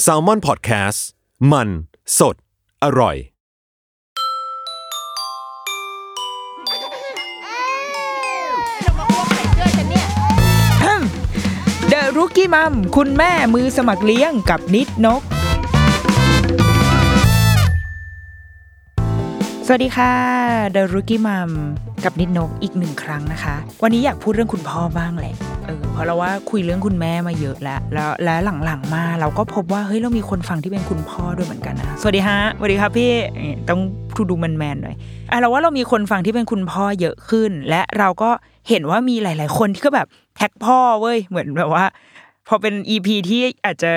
แซลมอนพอดแคสต์มัน สด อร่อย เดอะรุกี้มัมคุณแม่มือสมัครเลี้ยงกับนิดนก สวัสดีค่ะ เดอะรุกี้มัม กับนิดนกอีกหนึ่งครั้งนะคะ วันนี้อยากพูดเรื่องคุณพ่อบ้างแหละเออเพราะเราว่าคุยเรื่องคุณแม่มาเยอะแล้ว แล้วแล้วหลังๆมาเราก็พบว่าเฮ้ยเรามีคนฟังที่เป็นคุณพ่อด้วยเหมือนกันนะสวัสดีฮะสวัสดีครับพี่ต้องทูดูแมนๆหน่อยอะเราว่าเรามีคนฟังที่เป็นคุณพ่อเยอะขึ้น และเราก็เห็นว่ามีหลาย ๆ คนที่ก็แบบแท็กพ่อเว้ยเหมือนแบบว่าพอเป็น EP ที่อาจจะ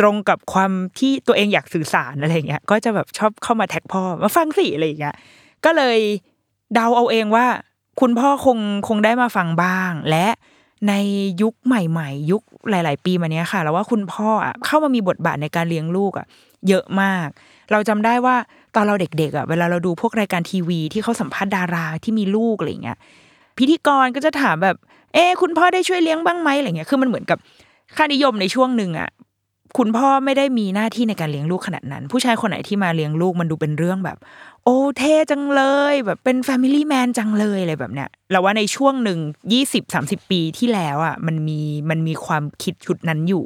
ตรงกับความที่ตัวเองอยากสื่อสารอะไรเงี้ยก็จะแบบชอบเข้ามาแท็กพ่อมาฟังสิอะไรอย่างเงี้ยก็เลย เดาเอาเองว่า คุณพ่อคงคงได้มาฟังบ้าง และในยุคใหม่ๆ ยุคหลาย ๆ ปีมาเนี้ยค่ะ แล้วว่าคุณพ่ออะเข้ามามีบทบาทในการเลี้ยงลูกอะ เยอะมาก เราจำได้ว่าตอนเราเด็กๆอะเวลาเราดูพวกรายการทีวี ที่เขาสัมภาษณ์ดาราที่มีลูกอะไรเงี้ยพิธีกรก็จะถามแบบ เอ๊คุณพ่อได้ช่วยเลี้ยงบ้างไหมอะไรเงี้ยคือมันเหมือนกับค่านิยมในช่วงหนึ่งอะ คุณพ่อไม่ได้มีหน้าที่ในการเลี้ยงลูกขนาดนั้น ผู้ชายคนไหนที่มาเลี้ยงลูกมันดูเป็นเรื่องแบบ โอ้เท่จังเลยแบบเป็นแฟมิลี่แมนจังเลยอะไรแบบเนี้ยเราว่าในช่วงหนึ่งยี่สิบสามสิบปีที่แล้วอะมันมีมันมีความคิดชุดนั้นอยู่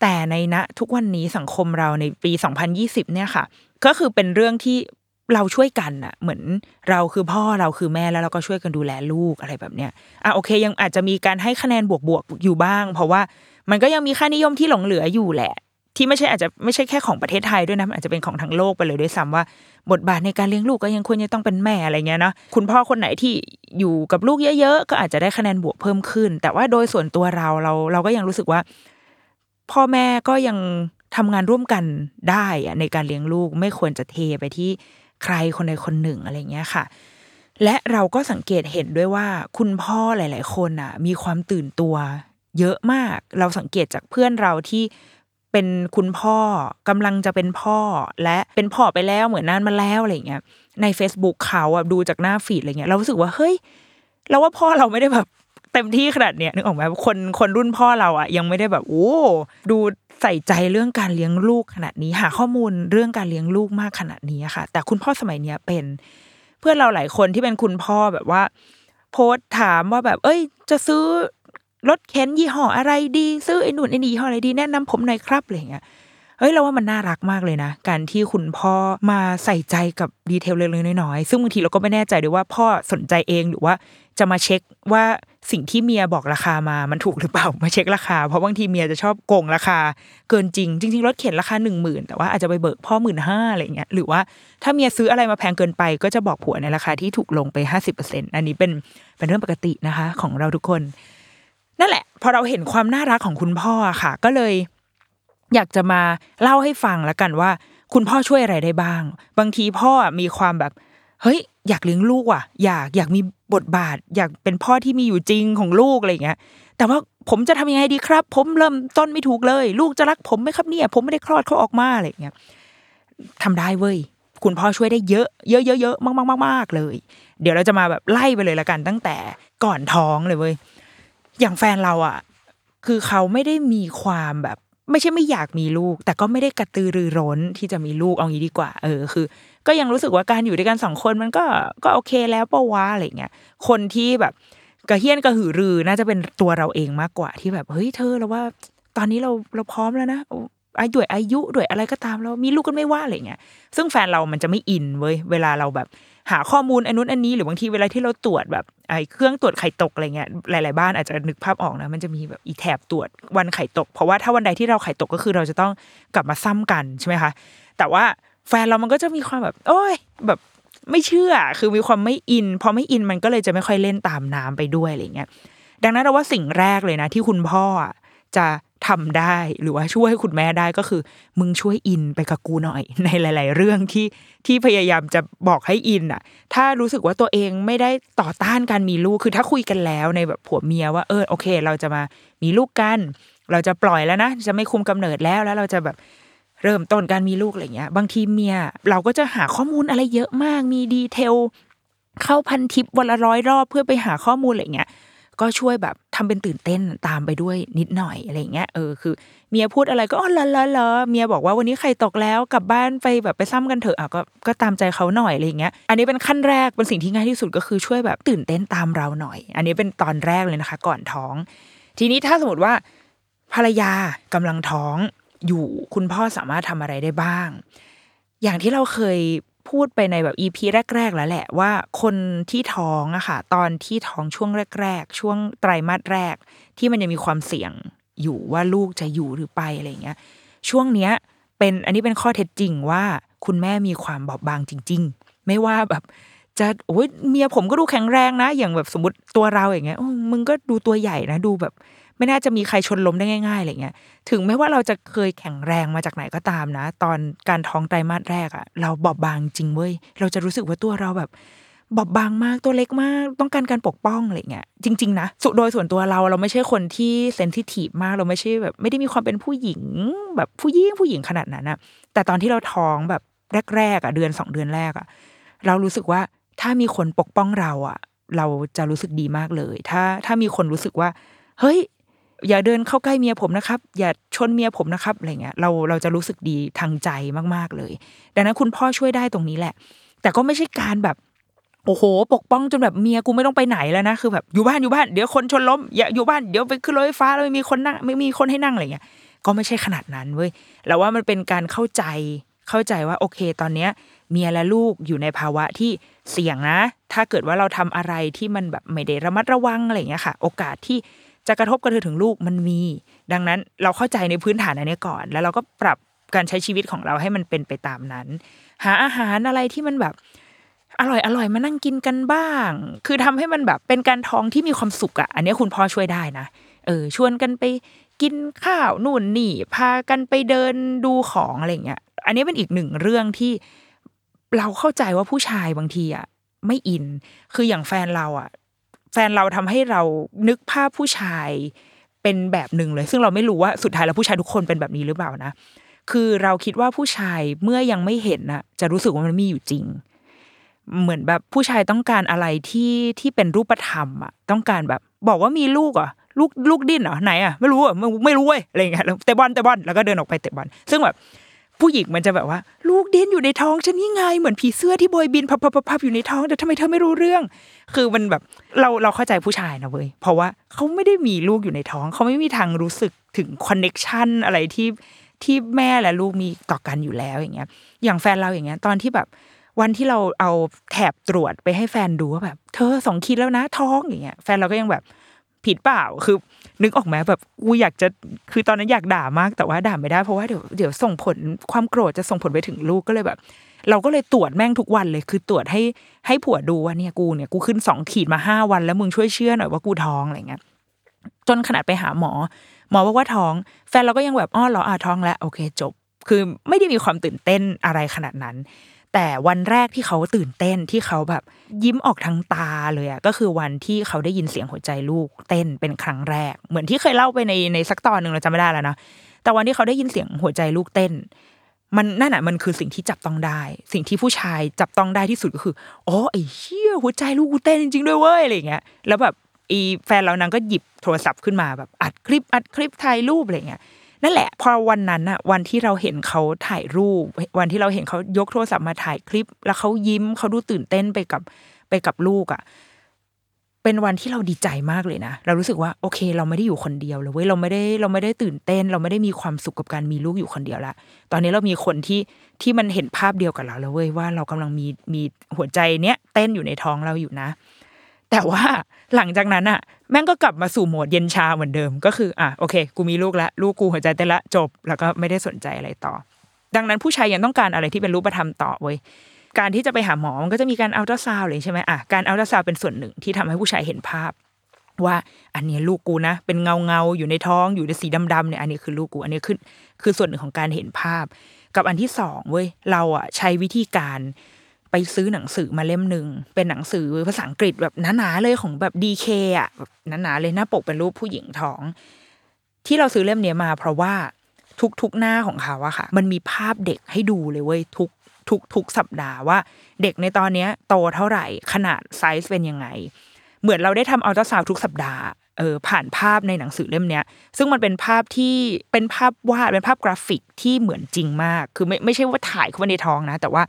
แต่ในณทุกวันนี้สังคมเราในปี 2020 เนี่ยค่ะ ก็คือเป็นเรื่องที่ เราช่วยกันอะเหมือนเราคือพ่อเราคือแม่แล้วเราก็ช่วยกันดูแลลูกอะไรแบบเนี้ยอะโอเค ยังอาจจะมีการให้คะแนนบวกๆอยู่บ้าง เพราะว่ามันก็ยังมีค่านิยมที่หลงเหลืออยู่แหละ ที่ไม่ใช่อาจจะไม่ใช่แค่ของประเทศไทยด้วยนะอาจจะเป็นของทั้งโลกไปเลยด้วยซ้ำว่า บทบาทในการเลี้ยงลูกก็ยังควรจะต้องเป็นแม่อะไรเงี้ยเนาะคุณพ่อคนไหนที่อยู่กับลูกเยอะ ๆ ก็อาจจะได้คะแนนบวกเพิ่มขึ้น แต่ว่าโดยส่วนตัวเราเราเราก็ยังรู้สึกว่า พ่อแม่ก็ยังทำงานร่วมกันได้อะในการเลี้ยงลูกไม่ควรจะเทไปที่ ใครคนใดคนหนึ่งอะไรเงี้ยค่ะ และเราก็สังเกตเห็นด้วยว่าคุณพ่อหลาย ๆ คนอะ มีความตื่นตัวเยอะมาก เราสังเกตจากเพื่อนเราที่เป็นคุณพ่อกำลังจะเป็นพ่อและเป็นพ่อไปแล้วเหมือนนานมาแล้วอะไรเงี้ยใน Facebook เขาอะดูจากหน้าฟีดอะไรเงี้ยเรารู้สึกว่าเฮ้ยเราว่าพ่อเราไม่ได้แบบเต็มที่ขนาดเนี้ยนึกออกไหมคนคนรุ่นพ่อเราอะยังไม่ได้แบบโอ้ดู ใส่ใจเรื่องการเลี้ยงลูกขนาดนี้หาข้อมูลเรื่องการเลี้ยงลูกมากขนาดนี้ค่ะ แต่คุณพ่อสมัยเนี้ยเป็น เพื่อนเราหลายคนที่เป็นคุณพ่อแบบว่า โพสถามว่าแบบ เอ้ย จะซื้อรถเข็นยี่ห้ออะไรดี ซื้อไอ้นู่นไอ้นี่ยี่ห้ออะไรดีแนะนำผมหน่อยครับอะไรเงี้ยเฮ้ยเราว่ามันน่ารักมากเลยนะ การที่คุณพ่อมาใส่ใจกับดีเทลเล็กๆน้อยๆซึ่งบางทีเราก็ไม่แน่ใจด้วยว่าพ่อสนใจเองหรือว่า จะมาเช็คว่าสิ่งที่เมียบอกราคามามันถูกหรือเปล่ามาเช็คราคา เพราะบางทีเมียจะชอบโกงราคา เกินจริง จริง ๆ รถเข็นราคาหนึ่งหมื่นแต่ว่าอาจจะไปเบิกพ่อหมื่นห้าอะไรเงี้ยหรือว่าถ้าเมียซื้ออะไรมาแพงเกินไป ก็จะบอกผัวในราคาที่ถูกลงไปห้าสิบเปอร์เซ็นอันนี้เป็นเป็นเรื่องปกตินะคะ ของเราทุกคน นั่นแหละ พอเราเห็นความน่ารักของคุณพ่อค่ะ ก็เลย อยากจะมาเล่าให้ฟังแล้วกันว่า คุณพ่อช่วยอะไรได้บ้าง บางทีพ่อมีความแบบเฮ้ย อยากเลี้ยงลูกว่ะ อยากอยากมีบทบาท อยากเป็นพ่อที่มีอยู่จริงของลูกอะไรอย่างเงี้ย แต่ว่าผมจะทำยังไงดีครับ ผมเริ่มต้นไม่ถูกเลย ลูกจะรักผมไหมครับเนี่ย ผมไม่ได้คลอดเขาออกมาอะไรอย่างเงี้ยทำได้เว้ยคุณพ่อช่วยได้เยอะเยอะเยอะเยอะมากมากมากมากเลย เดี๋ยวเราจะมาแบบไล่ไปเลยละกันตั้งแต่ก่อนท้องเลยเว้ยอย่างแฟนเราอะ คือเขาไม่ได้มีความแบบ ไม่ใช่ไม่อยากมีลูก แต่ก็ไม่ได้กระตือรือร้นที่จะมีลูกเอางี้ดีกว่า เออคือ ก็ยังรู้สึกว่าการอยู่ด้วยกันสองคนมันก็ก็โอเคแล้วปะวะอะไรเงี้ยคนที่แบบกระเฮี้ยนกระหือรือน่าจะเป็นตัวเราเองมากกว่าที่แบบเฮ้ยเธอเราว่า ตอนนี้เราเราพร้อมแล้วนะ ด้วยอายุด้วยอะไรก็ตามเรามีลูกกันไม่ว่าอะไรเงี้ยซึ่งแฟนเรามันจะไม่อินเว้ยเวลาเราแบบหาข้อมูลอันนู้นอันนี้หรือบางทีเวลาที่เราตรวจแบบไอ้เครื่องตรวจไข่ตกอะไรเงี้ยหลาย ๆ บ้านอาจจะนึกภาพออกนะมันจะมีแบบอีแถบตรวจวันไข่ตก เพราะว่าถ้าวันใดที่เราไข่ตกก็คือเราจะต้องกลับมาซ้ำกันใช่ไหมคะแต่ว่าแฟนเรามันก็จะมีความแบบ โอ้ยแบบไม่เชื่อคือมีความไม่อินพอไม่อินมันก็เลยจะไม่ค่อยเล่นตามน้ำไปด้วยอะไรเงี้ยดังนั้นเราว่าสิ่งแรกเลยนะ ที่คุณพ่อจะ ทำได้หรือว่าช่วยคุณแม่ได้ก็คือ มึงช่วยอินไปกับกูหน่อย ในหลาย ๆ เรื่องที่ที่พยายามจะบอกให้อินอะ ถ้ารู้สึกว่าตัวเองไม่ได้ต่อต้านการมีลูกคือถ้าคุยกันแล้วในแบบผัวเมียว่าเออโอเค เราจะมามีลูกกัน เราจะปล่อยแล้วนะจะไม่คุมกำเนิดแล้วแล้วเราจะแบบเริ่มต้นการมีลูกอะไรเงี้ย บางทีเมีย เราก็จะหาข้อมูลอะไรเยอะมากมีดีเทลเข้าพันทิปวันละร้อยรอบเพื่อไปหาข้อมูลอะไรเงี้ย ก็ช่วยแบบทำเป็นตื่นเต้นตามไปด้วยนิดหน่อยอะไรเงี้ยเออคือเมียพูดอะไรก็อ๋อละละละเมียบอกว่าวันนี้ไข่ตกแล้วกลับบ้านไปแบบไปซ้ำกันเถอะอะก็ก็ตามใจเขาหน่อยอะไรอย่างเงี้ยอันนี้เป็นขั้นแรกเป็นสิ่งที่ง่ายที่สุดก็คือช่วยแบบตื่นเต้นตามเราหน่อย อันนี้เป็นตอนแรกเลยนะคะ ก่อนท้อง ทีนี้ถ้าสมมติว่าภรรยากำลังท้องอยู่คุณพ่อสามารถทำอะไรได้บ้าง อย่างที่เราเคย พูดไปในแบบอีพีแรก ๆ แล้วแหละว่าคนที่ท้องอะค่ะ ตอนที่ท้องช่วงแรก ๆ ช่วงไตรมาสแรก ที่มันยังมีความเสี่ยงอยู่ว่าลูกจะอยู่หรือไปอะไรเงี้ย ช่วงเนี้ยเป็นอันนี้เป็นข้อเท็จจริงว่าคุณแม่มีความบอบบางจริง ๆ ไม่ว่าแบบจะโอ้ยเมียผมก็ดูแข็งแรงนะ อย่างแบบสมมติตัวเราอย่างเงี้ยมึงก็ดูตัวใหญ่นะ ดูแบบ ไม่น่าจะมีใครชนล้มได้ง่ายๆอะไรเงี้ยถึงแม้ว่าเราจะเคยแข็งแรงมาจากไหนก็ตามนะ ตอนการท้องไตรมาสแรกอะเราบอบบางจริงเว้ยเราจะรู้สึกว่าตัวเราแบบบอบบางมากตัวเล็กมากต้องการการปกป้องอะไรเงี้ยจริง ๆ นะสุโดยส่วนตัวเราเราไม่ใช่คนที่เซนซิทีฟมากเราไม่ใช่แบบ ไม่ได้มีความเป็นผู้หญิง แบบผู้หญิงผู้หญิงขนาดนั้นอะแต่ตอนที่เราท้องแบบแรกๆอะเดือนสองเดือนแรกอะเรารู้สึกว่าถ้ามีคนปกป้องเราอะเราจะรู้สึกดีมากเลย ถ้าถ้ามีคนรู้สึกว่า เฮ้ย อย่าเดินเข้าใกล้เมียผมนะครับ อย่าชนเมียผมนะครับอะไรเงี้ยเราเราจะรู้สึกดีทางใจมากๆเลย ดังนั้นคุณพ่อช่วยได้ตรงนี้แหละ แต่ก็ไม่ใช่การแบบโอ้โห ปกป้องจนแบบเมียกูไม่ต้องไปไหนแล้วนะคือแบบอยู่บ้านอยู่บ้านเดี๋ยวคนชนล้มอย่าอยู่บ้านเดี๋ยวไปขึ้นรถไฟฟ้าแล้วไม่มีคนนั่งไม่มีคนให้นั่งอะไรเงี้ยก็ไม่ใช่ขนาดนั้นเว้ยแล้วว่ามันเป็นการเข้าใจเข้าใจว่าโอเค ตอนเนี้ยเมียและลูกอยู่ในภาวะที่เสี่ยงนะ ถ้าเกิดว่าเราทำอะไรที่มันแบบไม่ได้ระมัดระวังอะไรเงี้ยค่ะ โอกาสที่ จะกระทบกระเทือนถึงลูกมันมี ดังนั้นเราเข้าใจในพื้นฐานอันนี้ก่อน แล้วเราก็ปรับการใช้ชีวิตของเราให้มันเป็นไปตามนั้น หาอาหารอะไรที่มันแบบอร่อยอร่อยมานั่งกินกันบ้าง คือทำให้มันแบบเป็นการท้องที่มีความสุขอะอันนี้คุณพ่อช่วยได้นะ เออ ชวนกันไปกินข้าวนู่นนี่ พากันไปเดินดูของอะไรเงี้ย อันนี้เป็นอีกหนึ่งเรื่องที่เราเข้าใจว่าผู้ชายบางทีอะไม่อิน คืออย่างแฟนเราอะ แฟนเราทำให้เรานึกภาพผู้ชายเป็นแบบหนึ่งเลย ซึ่งเราไม่รู้ว่าสุดท้ายแล้วผู้ชายทุกคนเป็นแบบนี้หรือเปล่านะ คือเราคิดว่าผู้ชายเมื่อยังไม่เห็นน่ะจะรู้สึกว่ามันมีอยู่จริง เหมือนแบบผู้ชายต้องการอะไรที่ที่เป็นรูปธรรมอะต้องการแบบ บอกว่ามีลูกอะลูกลูกดิ้นเหรอไหนอะไม่รู้อะไม่รู้เว้ยอะไรเงี้ยเตะบอลเตะบอลแล้วก็เดินออกไปเตะบอลซึ่งแบบ ผู้หญิงมันจะแบบว่า ลูกเดิ้นอยู่ในท้องฉันนี่ไงเหมือนผีเสื้อที่โบยบินพับพับอยู่ในท้องแต่ทำไมเธอไม่รู้เรื่อง คือมันแบบเราเราเข้าใจผู้ชายนะเว้ยเพราะว่าเขาไม่ได้มีลูกอยู่ในท้อง เขาไม่มีทางรู้สึกถึงคอนเน็กชันอะไรที่ที่แม่และลูกมีต่อกันอยู่แล้วอย่างเงี้ย อย่างแฟนเราอย่างเงี้ย ตอนที่แบบวันที่เราเอาแถบตรวจไปให้แฟนดูว่าแบบ เธอสองขีดแล้วนะท้องอย่างเงี้ย แฟนเราก็ยังแบบผิดเปล่าคือ นึกออกไหมแบบกูอยากจะคือตอนนั้นอยากด่ามากแต่ว่าด่าไม่ได้เพราะว่าเดี๋ยวเดี๋ยวส่งผลความโกรธจะส่งผลไปถึงลูกก็เลยแบบ เราก็เลยตรวจแม่งทุกวันเลยคือตรวจให้ให้ผัวดูว่าเนี่ยกูเนี่ยกูขึ้นสองขีดมาห้าวัน แล้วมึงช่วยเชื่อหน่อยว่ากูท้องอะไรเงี้ยจนขนาดไปหาหมอ หมอบอกว่าท้อง แฟนเราก็ยังแบบอ้อเหรออะท้องแล้วโอเคจบ คือไม่ได้มีความตื่นเต้นอะไรขนาดนั้น แต่วันแรกที่เขาตื่นเต้นที่เขาแบบยิ้มออกทางตาเลยอะก็คือวันที่เขาได้ยินเสียงหัวใจลูกเต้นเป็นครั้งแรก เหมือนที่เคยเล่าไปในในสักตอนหนึ่งเราจำไม่ได้แล้วนะแต่วันที่เขาได้ยินเสียงหัวใจลูกเต้น มันนั่นแหะมันคือสิ่งที่จับต้องได้ สิ่งที่ผู้ชายจับต้องได้ที่สุดก็คืออ๋อไอ้เชี่ยหัวใจลูกกูเต้นจริงๆด้วยเว้ยอะไรเงี้ยแล้วแบบอีแฟนเรานางก็หยิบโทรศัพท์ขึ้นมาแบบอัดคลิปอัดคลิปถ่ายรูปอะไรเงี้ย นั่นแหละ พอวันนั้นอะวันที่เราเห็นเขาถ่ายรูป วันที่เราเห็นเขายกโทรศัพท์มาถ่ายคลิป แล้วเขายิ้มเขาดูตื่นเต้นไปกับไปกับลูกอะเป็นวันที่เราดีใจมากเลยนะ เรารู้สึกว่าโอเค เราไม่ได้อยู่คนเดียวเลยเว้ยเราไม่ได้เราไม่ได้ตื่นเต้น เราไม่ได้มีความสุขกับการมีลูกอยู่คนเดียวละตอนนี้เรามีคนที่ที่มันเห็นภาพเดียวกับเราแล้วเว้ยว่าเรากำลังมีมีหัวใจเนี้ยเต้นอยู่ในท้องเราอยู่นะ แต่ว่าหลังจากนั้นอะแม่งก็กลับมาสู่โหมดเย็นชาเหมือนเดิม ก็คืออะโอเค กูมีลูกแล้วลูกกูหัวใจเต้นละจบ แล้วก็ไม่ได้สนใจอะไรต่อ ดังนั้นผู้ชายยังต้องการอะไรที่เป็นรูปธรรมต่อเว้ยการที่จะไปหาหมอมันก็จะมีการอัลตราซาวเลยใช่ไหมอะการอัลตราซาวเป็นส่วนหนึ่งที่ทำให้ผู้ชายเห็นภาพ ว่าอันนี้ลูกกูนะ เป็นเงาเงาอยู่ในท้องอยู่ในสีดำๆเนี่ยอันนี้คือลูกกูอันนี้คือคือส่วนหนึ่งของการเห็นภาพ กับอันที่สองเว้ยเราอะใช้วิธีการ ไปซื้อหนังสือมาเล่มหนึ่งเป็นหนังสือภาษาอังกฤษแบบหนาๆเลยของแบบดีเคอะแบบหนาๆเลยหน้าปกเป็นรูปผู้หญิงท้อง ที่เราซื้อเล่มเนี้ยมา เพราะว่าทุกๆหน้าของเขาอะค่ะ มันมีภาพเด็กให้ดูเลยเว้ยทุกทุกทุกสัปดาห์ว่า เด็กในตอนเนี้ยโตเท่าไหร่ขนาดไซส์เป็นยังไง เหมือนเราได้ทำอัลตราซาวด์ทุกสัปดาห์เออผ่านภาพในหนังสือเล่มเนี้ย ซึ่งมันเป็นภาพที่เป็นภาพวาดเป็นภาพกราฟิกที่เหมือนจริงมาก คือไม่ไม่ใช่ว่าถ่ายเข้าไปในท้องนะ แต่ว่า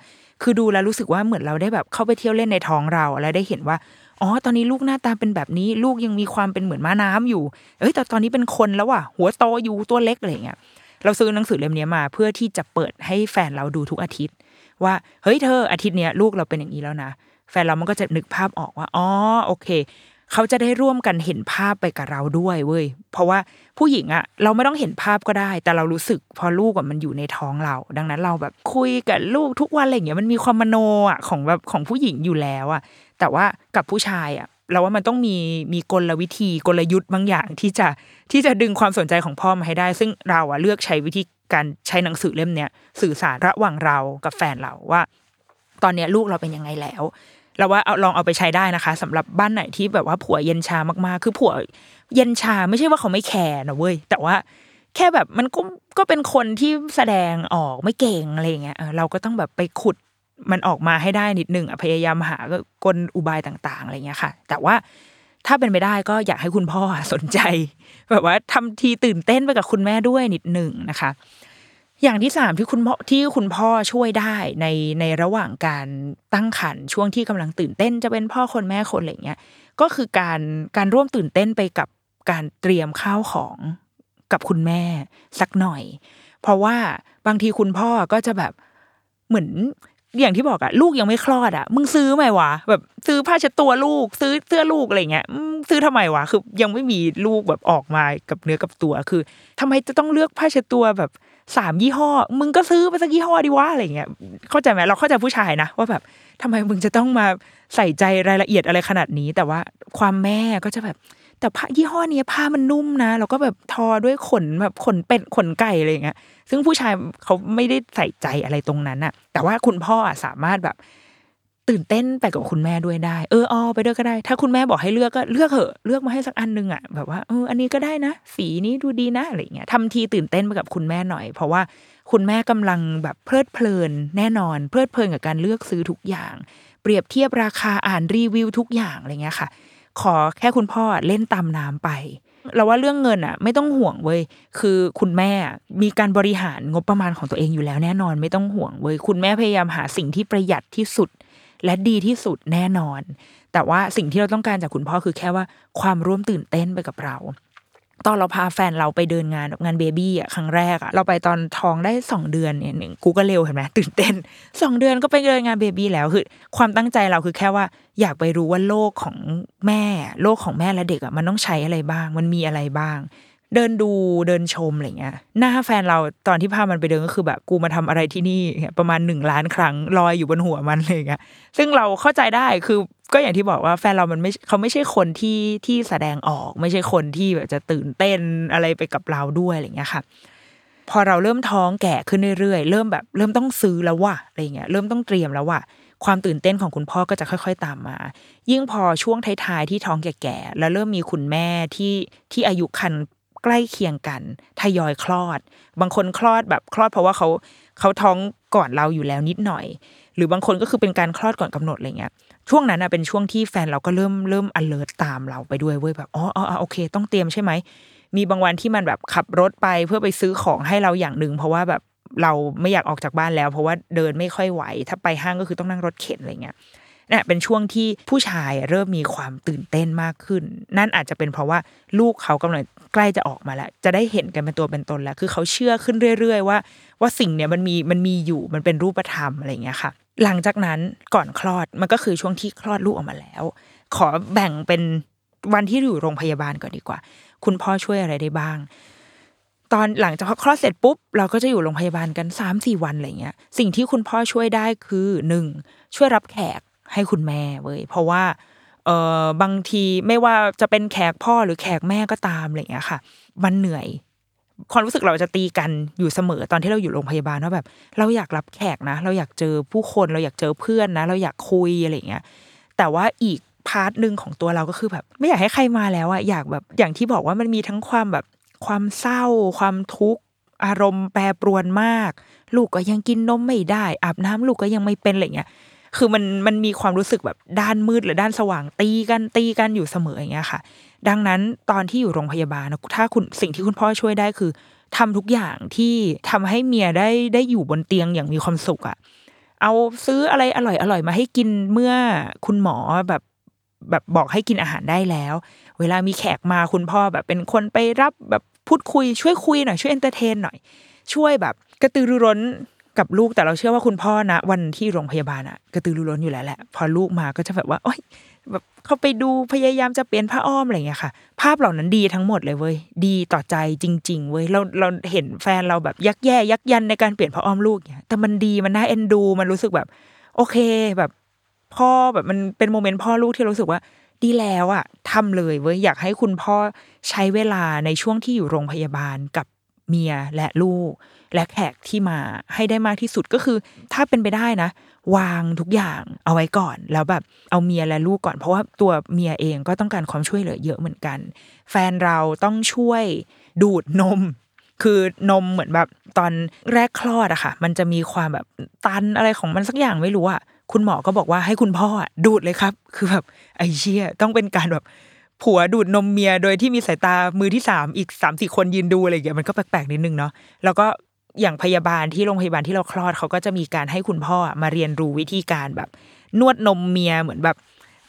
คือดูแล้วรู้สึกว่าเหมือนเราได้แบบเข้าไปเที่ยวเล่นในท้องเราแล้วได้เห็นว่าอ๋อตอนนี้ลูกหน้าตาเป็นแบบนี้ ลูกยังมีความเป็นเหมือนม้าน้ำอยู่เอ้ยแต่ตอนนี้เป็นคนแล้วว่ะหัวโตอยู่ตัวเล็กอะไรเงี้ยเราซื้อหนังสือเล่มนี้มา เพื่อที่จะเปิดให้แฟนเราดูทุกอาทิตย์ ว่าเฮ้ยเธออาทิตย์เนี้ยลูกเราเป็นอย่างนี้แล้วนะแฟนเรามันก็จะนึกภาพออกว่า อ๋อ โอเค เขาจะได้ร่วมกันเห็นภาพไปกับเราด้วยเว้ยเพราะว่าผู้หญิงอะเราไม่ต้องเห็นภาพก็ได้ แต่เรารู้สึกพอลูกอะมันอยู่ในท้องเรา ดังนั้นเราแบบคุยกับลูกทุกวันอะไรเงี้ยมันมีความมโนอะของแบบของผู้หญิงอยู่แล้วอะแต่ว่ากับผู้ชายอะเราว่ามันต้องมีมีกลวิธีกลยุทธ์บางอย่างที่จะที่จะดึงความสนใจของพ่อมาให้ได้ ซึ่งเราอะเลือกใช้วิธีการใช้หนังสือเล่มเนี้ยสื่อสารระหว่างเรากับแฟนเราว่า ตอนเนี้ยลูกเราเป็นยังไงแล้ว เราว่าเอาลองเอาไปใช้ได้นะคะสำหรับบ้านไหนที่แบบว่าผัวเย็นชามากๆ คือผัวเย็นชาไม่ใช่ว่าเขาไม่แคร์นะเว้ยแต่ว่าแค่แบบมันก็ก็เป็นคนที่แสดงออกไม่เก่งอะไรเงี้ยเราก็ต้องแบบไปขุดมันออกมาให้ได้นิดนึงพยายามหากลอุบายต่าง ๆอะไรเงี้ยค่ะ แต่ว่าถ้าเป็นไปได้ก็อยากให้คุณพ่อสนใจ แบบว่าทำทีตื่นเต้นไปกับคุณแม่ด้วยนิดหนึ่งนะคะ อย่างที่สามที่คุณพ่อที่คุณพ่อช่วยได้ในในระหว่างการตั้งครรภ์ช่วงที่กำลังตื่นเต้นจะเป็นพ่อคนแม่คนอะไรเงี้ยก็คือการการร่วมตื่นเต้นไปกับการเตรียมข้าวของกับคุณแม่สักหน่อย เพราะว่าบางทีคุณพ่อก็จะแบบเหมือนอย่างที่บอกอะลูกยังไม่คลอดอะมึงซื้อไหมวะแบบซื้อผ้าเช็ดตัวลูก ซื้อเสื้อลูกอะไรเงี้ยซื้อทำไมวะคือยังไม่มีลูกแบบออกมากับเนื้อกับตัวคือทำไมจะต้องเลือกผ้าเช็ดตัวแบบ สามยี่ห้อ มึงก็ซื้อไปสักยี่ห้อดีวะอะไรเงี้ยเข้าใจไหมเราเข้าใจผู้ชายนะว่าแบบทำไมมึงจะต้องมาใส่ใจรายละเอียดอะไรขนาดนี้ แต่ว่าความแม่ก็จะแบบ แต่ผ้ายี่ห้อนี้ผ้ามันนุ่มนะแล้วก็แบบทอด้วยขนแบบขนเป็ดขนไก่อะไรเงี้ย ซึ่งผู้ชายเขาไม่ได้ใส่ใจอะไรตรงนั้นอะแต่ว่าคุณพ่อสามารถแบบ ตื่นเต้นไปกับคุณแม่ด้วยได้เออออไปด้วยก็ได้ ถ้าคุณแม่บอกให้เลือกก็เลือกเหอะ เลือกมาให้สักอันนึงอะ แบบว่าเอออันนี้ก็ได้นะ สีนี้ดูดีนะอะไรเงี้ยทำทีตื่นเต้นไปกับคุณแม่หน่อย เพราะว่าคุณแม่กำลังแบบเพลิดเพลิน แน่นอน เพลิดเพลินกับการเลือกซื้อทุกอย่าง เปรียบเทียบราคาอ่านรีวิวทุกอย่างอะไรเงี้ยค่ะ ขอแค่คุณพ่อเล่นตามน้ำไปเราว่าเรื่องเงินอะ ไม่ต้องห่วงเว้ยคือคุณแม่มีการบริหารงบประมาณของตัวเองอยู่แล้วแน่นอนไม่ต้องห่วงเว้ยคุณแม่พยายามหาสิ่งที่ประหยัดที่สุด และดีที่สุดแน่นอน แต่ว่าสิ่งที่เราต้องการจากคุณพ่อคือแค่ว่าความร่วมตื่นเต้นไปกับเราตอนเราพาแฟนเราไปเดินงานงานเบบี้อะครั้งแรกอะเราไปตอนท้องได้สองเดือนเนี่ยหนึ่งกูก็เร็วเห็นไหมตื่นเต้นสองเดือนก็ไปเดินงานเบบี้แล้วคือ ความตั้งใจเราคือแค่ว่าอยากไปรู้ว่าโลกของแม่ โลกของแม่และเด็กอะมันต้องใช้อะไรบ้าง มันมีอะไรบ้าง เดินดูเดินชมอะไรเงี้ยหน้าแฟนเราตอนที่พามันไปเดินก็คือแบบกูมาทำอะไรที่นี่ประมาณหนึ่งล้านครั้งลอยอยู่บนหัวมันเลยเงี้ยซึ่งเราเข้าใจได้คือก็อย่างที่บอกว่าแฟนเรามันไม่เขาไม่ใช่คนที่ที่แสดงออก ไม่ใช่คนที่แบบจะตื่นเต้นอะไรไปกับเราด้วยอะไรเงี้ยค่ะ พอเราเริ่มท้องแก่ขึ้นเรื่อยๆเริ่มแบบเริ่มต้องซื้อแล้วว่ะอะไรเงี้ยเริ่มต้องเตรียมแล้วว่ะความตื่นเต้นของคุณพ่อก็จะค่อย ๆ ตามมา ยิ่งพอช่วงท้ายๆที่ท้องแก่ๆแล้วเริ่มมีคุณแม่ที่ที่อายุคัน ใกล้เคียงกันทยอยคลอด บางคนคลอดแบบคลอดเพราะว่าเขาเขาท้องก่อนเราอยู่แล้วนิดหน่อย หรือบางคนก็คือเป็นการคลอดก่อนกำหนดอะไรเงี้ยช่วงนั้นนะเป็นช่วงที่แฟนเราก็เริ่มเริ่ม alert ตามเราไปด้วยเว้ยแบบอ๋ออ๋อโอเค ต้องเตรียมใช่ไหมมีบางวันที่มันแบบขับรถไปเพื่อไปซื้อของให้เราอย่างหนึ่งเพราะว่าแบบเราไม่อยากออกจากบ้านแล้ว เพราะว่าเดินไม่ค่อยไหว ถ้าไปห้างก็คือต้องนั่งรถเข็นอะไรเงี้ย เนี่ยเป็นช่วงที่ผู้ชายเริ่มมีความตื่นเต้นมากขึ้น นั่นอาจจะเป็นเพราะว่าลูกเขากำลังใกล้จะออกมาแล้ว จะได้เห็นกันเป็นตัวเป็นตนแล้ว คือเขาเชื่อขึ้นเรื่อย ๆ ว่า ว่าสิ่งเนี้ยมันมีมันมีอยู่มันเป็นรูปธรรมอะไรเงี้ยค่ะ หลังจากนั้นก่อนคลอดมันก็คือช่วงที่คลอดลูกออกมาแล้ว ขอแบ่งเป็นวันที่อยู่โรงพยาบาลก่อนดีกว่า คุณพ่อช่วยอะไรได้บ้างตอนหลังจากคลอดเสร็จปุ๊บเราก็จะอยู่โรงพยาบาลกันสามสี่วันอะไรเงี้ย สิ่งที่คุณพ่อช่วยได้คือหนึ่งช่วยรับแขก ให้คุณแม่เว้ยเพราะว่าเออบางทีไม่ว่าจะเป็นแขกพ่อหรือแขกแม่ก็ตามอะไรเงี้ยค่ะ มันเหนื่อย ความรู้สึกเราจะตีกันอยู่เสมอตอนที่เราอยู่โรงพยาบาลว่าแบบ เราอยากรับแขกนะ เราอยากเจอผู้คนเราอยากเจอเพื่อนนะ เราอยากคุยอะไรเงี้ยแต่ว่าอีก part หนึ่งของตัวเราก็คือแบบ ไม่อยากให้ใครมาแล้วอะอยากแบบอย่างที่บอกว่ามันมีทั้งความแบบความเศร้า ความทุกข์อารมณ์แปรปรวนมาก ลูกก็ยังกินนมไม่ได้ อาบน้ำลูกก็ยังไม่เป็นอะไรเงี้ย คือมันมันมีความรู้สึกแบบด้านมืดหรือด้านสว่างตีกันตีกันอยู่เสมออย่างเงี้ยค่ะ ดังนั้นตอนที่อยู่โรงพยาบาลนะถ้าคุณสิ่งที่คุณพ่อช่วยได้คือทำทุกอย่างที่ทำให้เมียได้ได้อยู่บนเตียงอย่างมีความสุขอะเอาซื้ออะไรอร่อยอร่อยมาให้กินเมื่อคุณหมอแบบแบบบอกให้กินอาหารได้แล้ว เวลามีแขกมาคุณพ่อแบบเป็นคนไปรับแบบพูดคุยช่วยคุยหน่อยช่วย entertain หน่อย ช่วยแบบกระตือรือร้น กับลูกแต่เราเชื่อว่าคุณพ่อนะ วันที่โรงพยาบาลอะกระตือรือร้นอยู่แล้วแหละ พอลูกมาก็จะแบบว่าโอ๊ยแบบเขาไปดูพยายามจะเปลี่ยนผ้าอ้อมอะไรเงี้ยค่ะ ภาพเหล่านั้นดีทั้งหมดเลยเว้ยดีต่อใจจริง ๆ เว้ยเราเราเห็นแฟนเราแบบยักแย่ยักยันในการเปลี่ยนผ้าอ้อมลูกเนี่ยแต่มันดีมันน่าเอ็นดู มันรู้สึกแบบ โอเคแบบ พ่อแบบมันเป็นโมเมนต์พ่อลูกที่รู้สึกว่า ดีแล้วอะทำเลยเว้ยอยากให้คุณพ่อใช้เวลาในช่วงที่อยู่โรงพยาบาลกับเมียและลูก และแขกที่มาให้ได้มากที่สุดก็คือ ถ้าเป็นไปได้นะ วางทุกอย่างเอาไว้ก่อน แล้วแบบเอาเมียและลูกก่อน เพราะว่าตัวเมียเองก็ต้องการความช่วยเหลือเยอะเหมือนกัน แฟนเราต้องช่วยดูดนมคือนมเหมือนแบบตอนแรกคลอดอะค่ะ มันจะมีความแบบตันอะไรของมันสักอย่างไม่รู้อะคุณหมอก็บอกว่าให้คุณพ่อดูดเลยครับ คือแบบไอ้เชี่ยต้องเป็นการแบบผัวดูดนมเมียโดยที่มีสายตามือที่สามอีกสามสี่คนยืนดูอะไรอย่างเงี้ยมันก็แปลกๆนิดนึงเนาะแล้วก็ อย่างพยาบาลที่โรงพยาบาลที่เราคลอดเขาก็จะมีการให้คุณพ่อมาเรียนรู้วิธีการแบบ นวดนมเมียเหมือนแบบ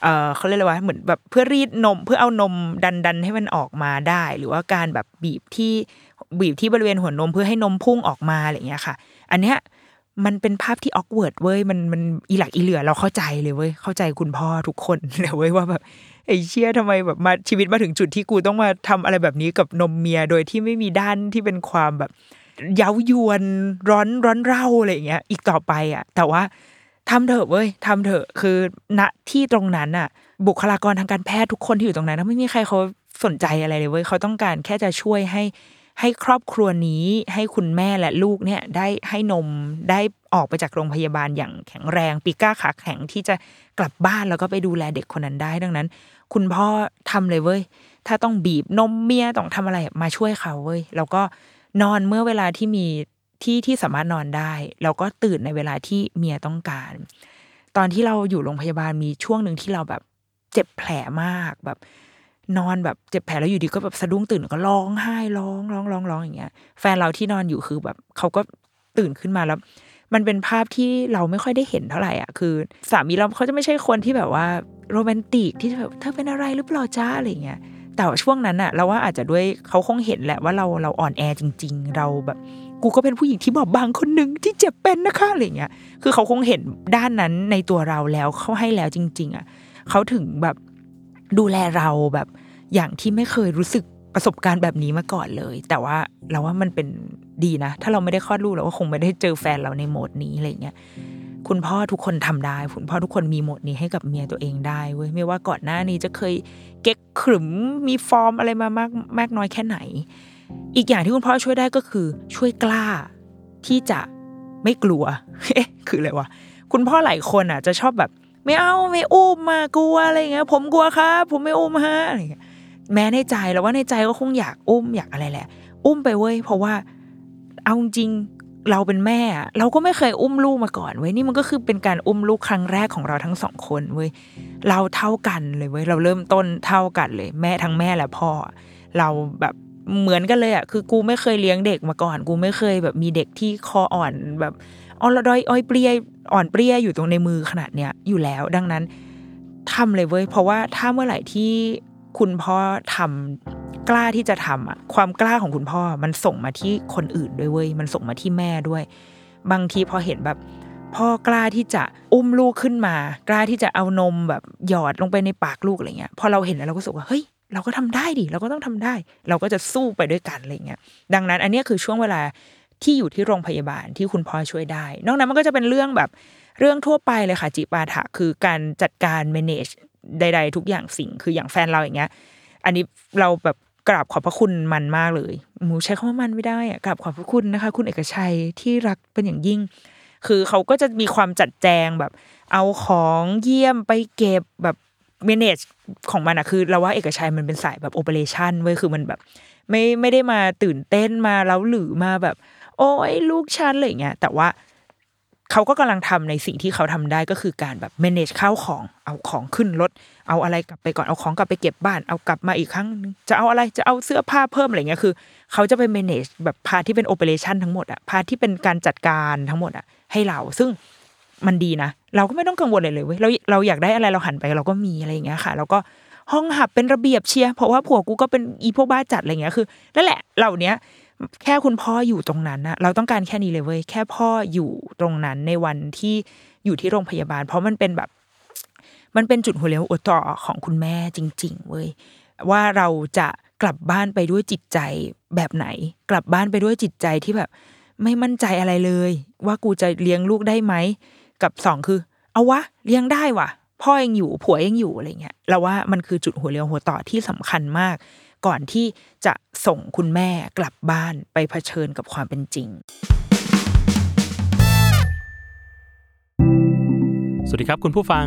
เออเขาเรียกอะไรวะเหมือนแบบเพื่อรีดนม เพื่อเอานมดันดันให้มันออกมาได้ หรือว่าการแบบบีบที่บีบที่บริเวณหัวนมเพื่อให้นมพุ่งออกมาอะไรอย่างเงี้ยค่ะ อันเนี้ยมันเป็นภาพที่ awkward เว้ยมันมันอิหลักอิเหลื่อเราเข้าใจเลยเว้ยเข้าใจคุณพ่อทุกคนเลยเว้ยว่าแบบไอ้เชี่ยทำไมแบบมาชีวิตมาถึงจุดที่กูต้องมาทำอะไรแบบนี้กับนมเมียโดยที่ไม่มีด้านที่เป็นความแบบ เย้ายวนร้อนร้อนเร่าอะไรอย่างเงี้ยอีกต่อไปอะ แต่ว่าทำเถอะเว้ยทำเถอะคือณที่ตรงนั้นอะ บุคลากรทางการแพทย์ทุกคนที่อยู่ตรงนั้นไม่มีใครเขาสนใจอะไรเลยเว้ยเขาต้องการแค่จะช่วยให้ให้ครอบครัวนี้ให้คุณแม่และลูกเนี่ยได้ให้นมได้ออกไปจากโรงพยาบาลอย่างแข็งแรงปีก้าขาแข็งที่จะกลับบ้านแล้วก็ไปดูแลเด็กคนนั้นได้ดังนั้น คุณพ่อทำเลยเว้ยถ้าต้องบีบนมเมียต้องทำอะไรมาช่วยเขาเว้ยแล้วก็ นอนเมื่อเวลาที่มีที่ที่สามารถนอนได้ แล้วก็ตื่นในเวลาที่เมียต้องการ ตอนที่เราอยู่โรงพยาบาลมีช่วงหนึ่งที่เราแบบเจ็บแผลมากแบบ นอนแบบเจ็บแผลแล้วอยู่ดีก็แบบสะดุ้งตื่นก็ร้องไห้ร้องร้องร้องร้องอย่างเงี้ย แฟนเราที่นอนอยู่คือแบบเขาก็ตื่นขึ้นมาแล้ว มันเป็นภาพที่เราไม่ค่อยได้เห็นเท่าไหร่อะคือ สามีเราเขาจะไม่ใช่คนที่แบบว่าโรแมนติกที่แบบเธอเป็นอะไรหรือเปล่าจ้าอะไรเงี้ย แต่ช่วงนั้นอะเราว่าอาจจะด้วยเขาคงเห็นแหละว่าเราเราอ่อนแอจริง ๆ เราแบบกูก็เป็นผู้หญิงที่บอบบางคนหนึ่งที่เจ็บเป็นนะคะอะไรเงี้ย คือเขาคงเห็นด้านนั้นในตัวเราแล้วเขาให้แล้วจริง ๆอะเขาถึงแบบดูแลเราแบบอย่างที่ไม่เคยรู้สึกประสบการณ์แบบนี้มาก่อนเลย แต่ว่าเราว่ามันเป็นดีนะ ถ้าเราไม่ได้คลอดลูกเราก็คงไม่ได้เจอแฟนเราในโหมดนี้อะไรเงี้ย คุณพ่อทุกคนทำได้ คุณพ่อทุกคนมีหมดนี้ให้กับเมียตัวเองได้เว้ยไม่ว่าก่อนหน้านี้จะเคยเก๊กขรึมมีฟอร์มอะไรมามากมากน้อยแค่ไหน อีกอย่างที่คุณพ่อช่วยได้ก็คือช่วยกล้าที่จะไม่กลัวเอ๊ะคืออะไรวะคุณพ่อหลายคนอะ จะชอบแบบ ไม่เอาไม่อุ้มมากลัวอะไรเงี้ยผมกลัวครับ ผมไม่อุ้มฮะอะไรเงี้ยแม้ในใจแล้วว่าในใจก็คงอยากอุ้มอยากอะไรแหละ อุ้มไปเว้ยเพราะว่าเอาจริง เราเป็นแม่ เราก็ไม่เคยอุ้มลูกมาก่อนเว้ยนี่มันก็คือเป็นการอุ้มลูกครั้งแรกของเราทั้งสองคนเว้ยเราเท่ากันเลยเว้ยเราเริ่มต้นเท่ากันเลย แม่ทั้งแม่และพ่อ เราแบบเหมือนกันเลยอะคือกูไม่เคยเลี้ยงเด็กมาก่อน กูไม่เคยแบบมีเด็กที่คออ่อนแบบอ่อนระดอยอ้อยเปรี้ยอ่อนเปรี้ยอยู่ตรงในมือขนาดเนี้ยอยู่แล้ว ดังนั้นทำเลยเว้ยเพราะว่าถ้าเมื่อไหร่ที่คุณพ่อทำ กล้าที่จะทำอะความกล้าของคุณพ่อมันส่งมาที่คนอื่นด้วยเว้ยมันส่งมาที่แม่ด้วย บางทีพอเห็นแบบ พ่อกล้าที่จะอุ้มลูกขึ้นมา กล้าที่จะเอานมแบบหยอดลงไปในปากลูกอะไรเงี้ยพอเราเห็นแล้วเราก็รู้สึกว่าเฮ้ยเราก็ทำได้ดิเราก็ต้องทำได้ เราก็จะสู้ไปด้วยกันอะไรเงี้ยดังนั้น อันนี้คือช่วงเวลาที่อยู่ที่โรงพยาบาลที่คุณพ่อช่วยได้ นอกนั้นมันก็จะเป็นเรื่องแบบเรื่องทั่วไปเลยค่ะจิปาถะคือการจัดการ manage ใด ๆ ทุกอย่างสิ่งคืออย่างแฟนเราอย่างเงี้ย อันนี้เราแบบ กราบขอบพระคุณมันมากเลยหมูใช้คำว่ามันไม่ได้อะกราบขอบพระคุณนะคะ คุณเอกชัยที่รักเป็นอย่างยิ่ง คือเขาก็จะมีความจัดแจงแบบ เอาของเยี่ยมไปเก็บแบบ manage ของมันอะคือเราว่าเอกชัยมันเป็นสายแบบ operation เว้ยคือมันแบบ ไม่ไม่ได้มาตื่นเต้นมาแล้วหรือมาแบบ โอ้ยลูกฉันอะไรเงี้ยแต่ว่าเขาก็กำลังทำในสิ่งที่เขาทำได้ก็คือการแบบ manage ข้าวของเอาของขึ้นรถ เอาอะไรกลับไปก่อนเอาของกลับไปเก็บบ้านเอากลับมาอีกครั้งนึงจะเอาอะไรจะเอาเสื้อผ้าเพิ่มอะไรเงี้ยคือ เขาจะไป manage แบบพาที่เป็น operation ทั้งหมดอะพาที่เป็นการจัดการทั้งหมดอะให้เราซึ่งมันดีนะ เราก็ไม่ต้องกังวลเลยเลยเว้ยเราเราอยากได้อะไรเราหันไปเราก็มีอะไรอย่างเงี้ยค่ะ แล้วก็ห้องหับเป็นระเบียบเชียร์เพราะว่าผัวกูก็เป็นอีพวกบ้าจัดอะไรเงี้ยคือนั่นแหละเหล่าเนี้ยแค่คุณพ่ออยู่ตรงนั้นนะเราต้องการแค่นี้เลยเว้ยแค่พ่ออยู่ตรงนั้นในวันที่อยู่ที่โรงพยาบาล เพราะมันเป็นแบบ มันเป็นจุดหัวเลี้ยวหัวต่อของคุณแม่จริง ๆ เว้ยว่าเราจะกลับบ้านไปด้วยจิตใจแบบไหน กลับบ้านไปด้วยจิตใจที่แบบ ไม่มั่นใจอะไรเลย ว่ากูจะเลี้ยงลูกได้ไหม กับสองคือ เอาวะเลี้ยงได้วะพ่อยังอยู่ผัวยังอยู่อะไรเงี้ยเราว่ามันคือจุดหัวเลี้ยวหัวต่อที่สำคัญมาก ก่อนที่จะส่งคุณแม่กลับบ้านไปเผชิญกับความเป็นจริงสวัสดีครับคุณผู้ฟัง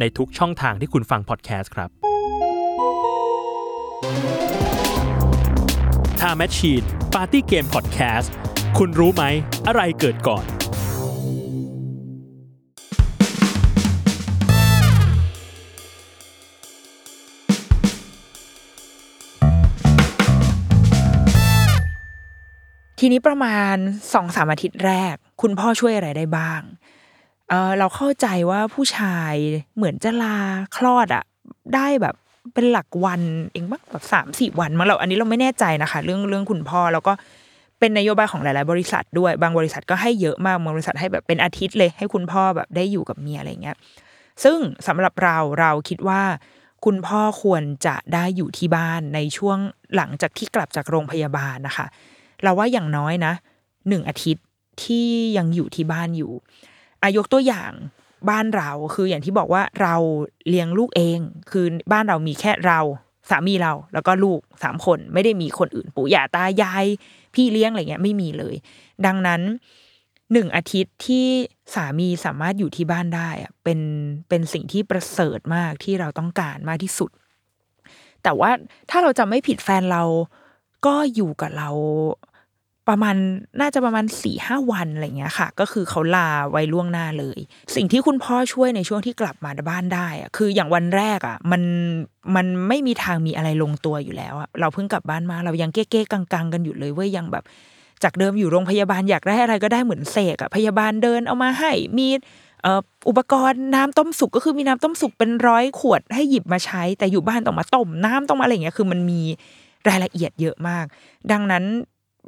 ในทุกช่องทางที่คุณฟังพอดแคสต์ครับ Time Machine Party Game Podcast คุณรู้ไหม อะไรเกิดก่อน ทีนี้ประมาณสองสามอาทิตย์แรก คุณพ่อช่วยอะไรได้บ้าง เออเราเข้าใจว่าผู้ชายเหมือนจะลาคลอดอะได้แบบเป็นหลักวันเองบ้างแบบสามสี่วันมั้งเราอันนี้เราไม่แน่ใจนะคะ เรื่องเรื่องคุณพ่อแล้วก็เป็นนโยบายของหลาย ๆ บริษัทด้วย บางบริษัทก็ให้เยอะมากบางบริษัทให้แบบเป็นอาทิตย์เลย ให้คุณพ่อแบบได้อยู่กับเมียอะไรเงี้ย ซึ่งสำหรับเราเราคิดว่า คุณพ่อควรจะได้อยู่ที่บ้านในช่วงหลังจากที่กลับจากโรงพยาบาลนะคะ เราว่าอย่างน้อยนะหนึ่งอาทิตย์ที่ยังอยู่ที่บ้านอยู่ อายกตัวอย่างบ้านเราคืออย่างที่บอกว่าเราเลี้ยงลูกเอง คือบ้านเรามีแค่เราสามีเราแล้วก็ลูกสามคนไม่ได้มีคนอื่นปู่ย่าตายาย พี่เลี้ยงอะไรเงี้ยไม่มีเลย ดังนั้นหนึ่งอาทิตย์ที่สามีสามารถอยู่ที่บ้านได้อะเป็นเป็นสิ่งที่ประเสริฐมากที่เราต้องการมากที่สุด แต่ว่าถ้าเราจะไม่ผิดแฟนเราก็อยู่กับเรา ประมาณน่าจะประมาณสี่ห้าวันอะไรเงี้ยค่ะ ก็คือเขาลาไว้ล่วงหน้าเลย สิ่งที่คุณพ่อช่วยในช่วงที่กลับมาบ้านได้อะคืออย่างวันแรกอะมันมันไม่มีทางมีอะไรลงตัวอยู่แล้วอะเราเพิ่งกลับบ้านมาเรายังเก้ๆกังๆกันอยู่เลยเว้ยยังแบบ จากเดิมอยู่โรงพยาบาลอยากได้อะไรก็ได้เหมือนเสกอะพยาบาลเดินเอามาให้มีอุปกรณ์น้ำต้มสุกก็คือมีน้ำต้มสุกเป็นร้อยขวดให้หยิบมาใช้แต่อยู่บ้านต้องมาต้มน้ำต้องมาอะไรเงี้ยคือมันมีรายละเอียดเยอะมาก ดังนั้น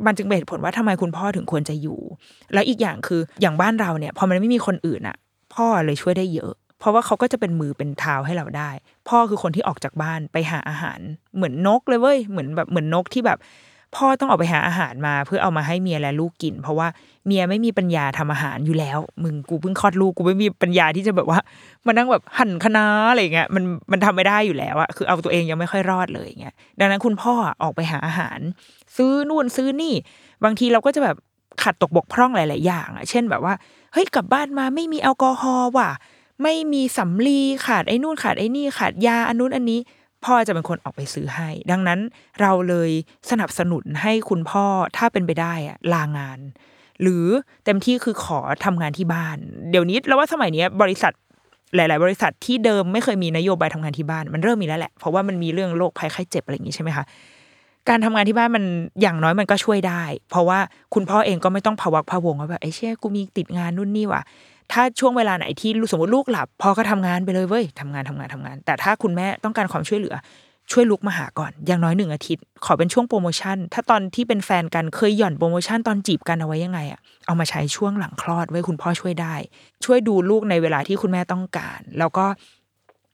มันจึงเป็นเหตุผลว่าทำไมคุณพ่อถึงควรจะอยู่ แล้วอีกอย่างคืออย่างบ้านเราเนี่ย พอมันไม่มีคนอื่นอะพ่อเลยช่วยได้เยอะ เพราะว่าเขาก็จะเป็นมือเป็นเท้าให้เราได้ พ่อคือคนที่ออกจากบ้านไปหาอาหาร เหมือนนกเลยเว้ยเหมือนแบบเหมือนนกที่แบบ พ่อต้องออกไปหาอาหารมาเพื่อเอามาให้เมียและลูกกิน เพราะว่าเมียไม่มีปัญญาทำอาหารอยู่แล้ว มึงกูเพิ่งคลอดลูกกูไม่มีปัญญาที่จะแบบว่ามานั่งแบบหั่นคะน้าอะไรเงี้ยมันมันทำไม่ได้อยู่แล้วอะคือเอาตัวเองยังไม่ค่อยรอดเลยเงี้ยดังนั้นคุณพ่อออกไปหาอาหาร ซื้อนู่นซื้อนี่ บางทีเราก็จะแบบขัดตกบกพร่องหลาย ๆ อย่างอะเช่นแบบว่าเฮ้ยกลับบ้านมาไม่มีแอลกอฮอล์ว่ะไม่มีสำลีขาดไอ้นู่นขาดไอ้นี่ขาดยาอันนู้นอันนี้ พ่อจะเป็นคนออกไปซื้อให้ ดังนั้นเราเลยสนับสนุนให้คุณพ่อถ้าเป็นไปได้อะลางาน หรือเต็มที่คือขอทำงานที่บ้าน เดี๋ยวนี้เราว่าสมัยนี้บริษัทหลาย ๆ บริษัทที่เดิมไม่เคยมีนโยบายทำงานที่บ้าน มันเริ่มมีแล้วแหละเพราะว่ามันมีเรื่องโรคภัยไข้เจ็บอะไรอย่างนี้ใช่ไหมคะการทำงานที่บ้านมันอย่างน้อยมันก็ช่วยได้ เพราะว่าคุณพ่อเองก็ไม่ต้องพะวักพะวงว่าแบบไอ้เชี่ยกูมีติดงานนู่นนี่ว่ะ ถ้าช่วงเวลาไหนที่สมมติลูกหลับพ่อก็ทำงานไปเลยเว้ยทำงานทำงานทำงาน แต่ถ้าคุณแม่ต้องการความช่วยเหลือ ช่วยลุกมาหาก่อน อย่างน้อยหนึ่งอาทิตย์ ขอเป็นช่วงโปรโมชั่น ถ้าตอนที่เป็นแฟนกันเคยหย่อนโปรโมชั่นตอนจีบกันเอาไว้ยังไงอะเอามาใช้ช่วงหลังคลอดไว้คุณพ่อช่วยได้ ช่วยดูลูกในเวลาที่คุณแม่ต้องการ แล้วก็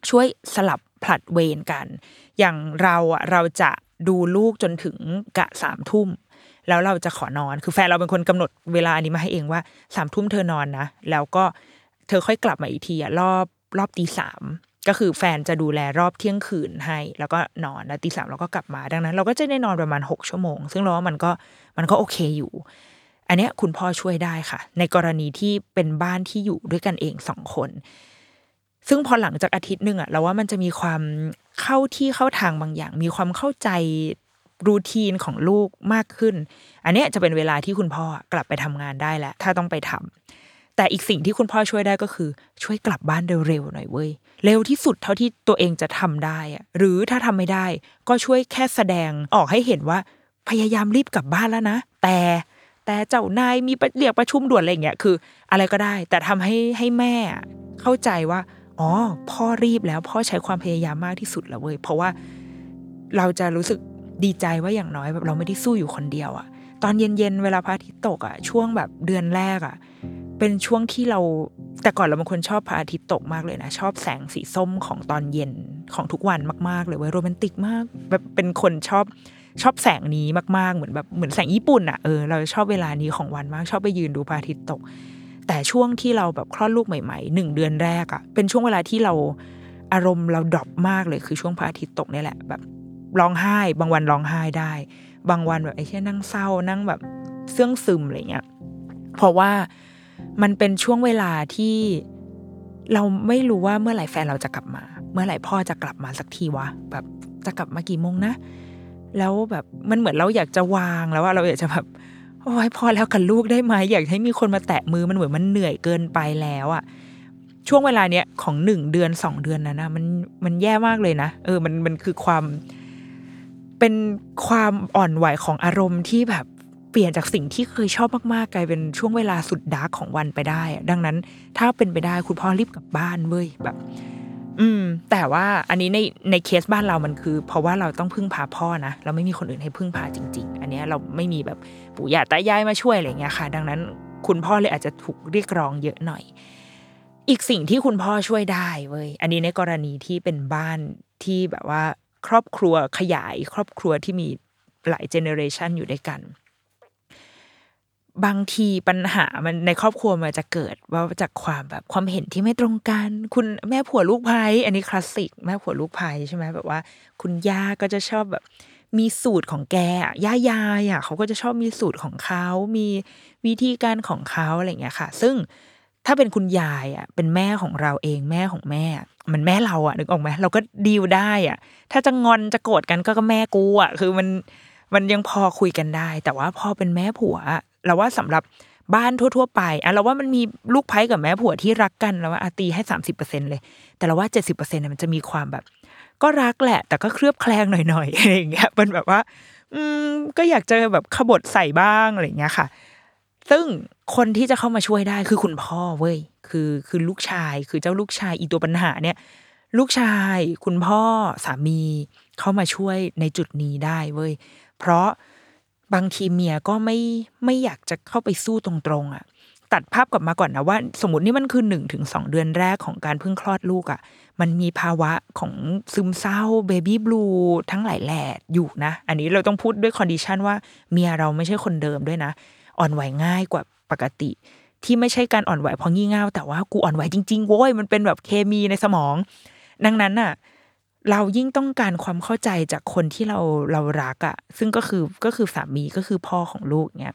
ช่วยสลับผลัดเวรกัน อย่างเราอะเราจะดูลูกจนถึงกะสามทุ่ม แล้วเราจะขอนอน คือแฟนเราเป็นคนกำหนดเวลาอันนี้มาให้เองว่าสามทุ่มเธอนอนนะ แล้วก็เธอค่อยกลับมาอีกทีอะรอบรอบตีสามก็คือแฟนจะดูแลรอบเที่ยงคืนให้ แล้วก็นอนแล้วตีสามเราก็กลับมาดังนั้น เราก็จะได้นอนประมาณหกชั่วโมง ซึ่งเราว่ามันก็มันก็โอเคอยู่ อันเนี้ยคุณพ่อช่วยได้ค่ะ ในกรณีที่เป็นบ้านที่อยู่ด้วยกันเองสองคน ซึ่งพอหลังจากอาทิตย์หนึ่งอะเราว่ามันจะมีความเข้าที่เข้าทางบางอย่าง มีความเข้าใจ รูทีนของลูกมากขึ้น อันเนี้ยจะเป็นเวลาที่คุณพ่อกลับไปทำงานได้แล้ว ถ้าต้องไปทำแต่อีกสิ่งที่คุณพ่อช่วยได้ก็คือ ช่วยกลับบ้านเร็วๆหน่อยเว้ยเร็วที่สุดเท่าที่ตัวเองจะทำได้อะหรือถ้าทำไม่ได้ ก็ช่วยแค่แสดงออกให้เห็นว่าพยายามรีบกลับบ้านแล้วนะ แต่แต่เจ้านายมีเรียกประชุมด่วนอะไรอย่างเงี้ยคือ อะไรก็ได้ แต่ทำให้ให้แม่เข้าใจว่าอ๋อพ่อรีบแล้วพ่อใช้ความพยายามมากที่สุดแล้วเว้ยเพราะว่าเราจะรู้สึก ดีใจว่าอย่างน้อยแบบเราไม่ได้สู้อยู่คนเดียวอะตอนเย็นๆเวลาพระอาทิตย์ตกอะช่วงแบบเดือนแรกอะเป็นช่วงที่เราแต่ก่อนเราเป็นคนชอบพระอาทิตย์ตกมากเลยนะ ชอบแสงสีส้มของตอนเย็นของทุกวันมากๆเลยเว้ยโรแมนติกมากแบบเป็นคนชอบชอบแสงนี้มากๆเหมือนแบบเหมือนแสงญี่ปุ่นอะเออเราชอบเวลานี้ของวันมาก ชอบไปยืนดูพระอาทิตย์ตก แต่ช่วงที่เราแบบคลอดลูกใหม่ๆหนึ่งเดือนแรกอะเป็นช่วงเวลาที่เราอารมณ์เราดรอปมากเลยคือช่วงพระอาทิตย์ตกนี่แหละแบบ ร้องไห้ บางวันร้องไห้ได้ บางวันแบบไอ้แค่นั่งเศร้านั่งแบบเสื่องซึมอะไรเงี้ยเพราะว่ามันเป็นช่วงเวลาที่เราไม่รู้ว่าเมื่อไหร่แฟนเราจะกลับมา เมื่อไหร่พ่อจะกลับมาสักทีวะแบบจะกลับมากี่โมงนะ แล้วแบบมันเหมือนเราอยากจะวางแล้วว่าเราอยากจะแบบโอ้ยพอแล้วกับลูกได้ไหมอยากให้มีคนมาแตะมือมันเหมือนมันเหนื่อยเกินไปแล้วอะช่วงเวลาเนี้ยของหนึ่งเดือนสองเดือนนะนะมันมันแย่มากเลยนะเออมันมันคือความ เป็นความอ่อนไหวของอารมณ์ที่แบบเปลี่ยนจากสิ่งที่เคยชอบมากๆ กลายเป็นช่วงเวลาสุดดาร์กของวันไปได้ ดังนั้นถ้าเป็นไปได้คุณพ่อรีบกลับบ้านเว้ยแบบ อืม แต่ว่าอันนี้ในในเคสบ้านเรามันคือ เพราะว่าเราต้องพึ่งพาพ่อนะเราไม่มีคนอื่นให้พึ่งพาจริง ๆ อันนี้เราไม่มีแบบปู่ย่าตายายมาช่วยอะไรเงี้ยค่ะ ดังนั้นคุณพ่อเลยอาจจะถูกเรียกร้องเยอะหน่อย อีกสิ่งที่คุณพ่อช่วยได้เว้ยอันนี้ในกรณีที่เป็นบ้านที่แบบว่า ครอบครัวขยายครอบครัวที่มีหลายเจเนอเรชันอยู่ด้วยกัน บางทีปัญหามันในครอบครัวมันจะเกิดว่าจากความแบบความเห็นที่ไม่ตรงกัน คุณแม่ผัวลูกไพ่อันนี้คลาสสิกแม่ผัวลูกไพ่ใช่ไหมแบบว่า คุณย่าก็จะชอบแบบมีสูตรของแกอะย่ายายอะเขาก็จะชอบมีสูตรของเขา มีวิธีการของเขาอะไรอย่างเงี้ยค่ะ ซึ่ง ถ้าเป็นคุณยายอะเป็นแม่ของเราเองแม่ของแม่ มันแม่เราอะนึกออกไหมเราก็ดีลได้อะ ถ้าจะงอนจะโกรธกันก็ก็แม่กูอะคือมันมันยังพอคุยกันได้ แต่ว่าพอเป็นแม่ผัวเราว่าสำหรับบ้านทั่ว ๆ ไปอะเราว่ามันมีลูกไพ่กับแม่ผัวที่รักกันแล้วว่าอาตีให้สามสิบเปอร์เซ็นเลย แต่เราว่าเจ็ดสิบเปอร์เซ็นต์มันจะมีความแบบ ก็รักแหละ แต่ก็เคลือบแคลงหน่อยๆอะไรอย่างเงี้ยมันแบบว่า อืมก็อยากเจะแบบขบฏใส่บ้างอะไรอย่างเงี้ยค่ะ ซึ่งคนที่จะเข้ามาช่วยได้คือคุณพ่อเว้ยคือคือลูกชายคือเจ้าลูกชายอีตัวปัญหาเนี่ย ลูกชายคุณพ่อสามีเข้ามาช่วยในจุดนี้ได้เว้ยเพราะบางทีเมียก็ไม่ไม่อยากจะเข้าไปสู้ตรงๆอะตัดภาพกลับมาก่อนนะว่า สมมตินี่มันคือหนึ่งถึงสองเดือนแรกของการเพิ่งคลอดลูกอะ มันมีภาวะของซึมเศร้า baby blue ทั้งหลายแหล่อยู่นะ อันนี้เราต้องพูดด้วย condition ว่าเมียเราไม่ใช่คนเดิมด้วยนะ อ่อนไหวง่ายกว่าปกติ ที่ไม่ใช่การอ่อนไหวเพราะงี่เง่าแต่ว่ากูอ่อนไหวจริงๆโว้ยมันเป็นแบบเคมีในสมอง ดังนั้นน่ะเรายิ่งต้องการความเข้าใจจากคนที่เราเรารักอะ่ะ ซึ่งก็คือก็คือสามีก็คือพ่อของลูกเนี่ย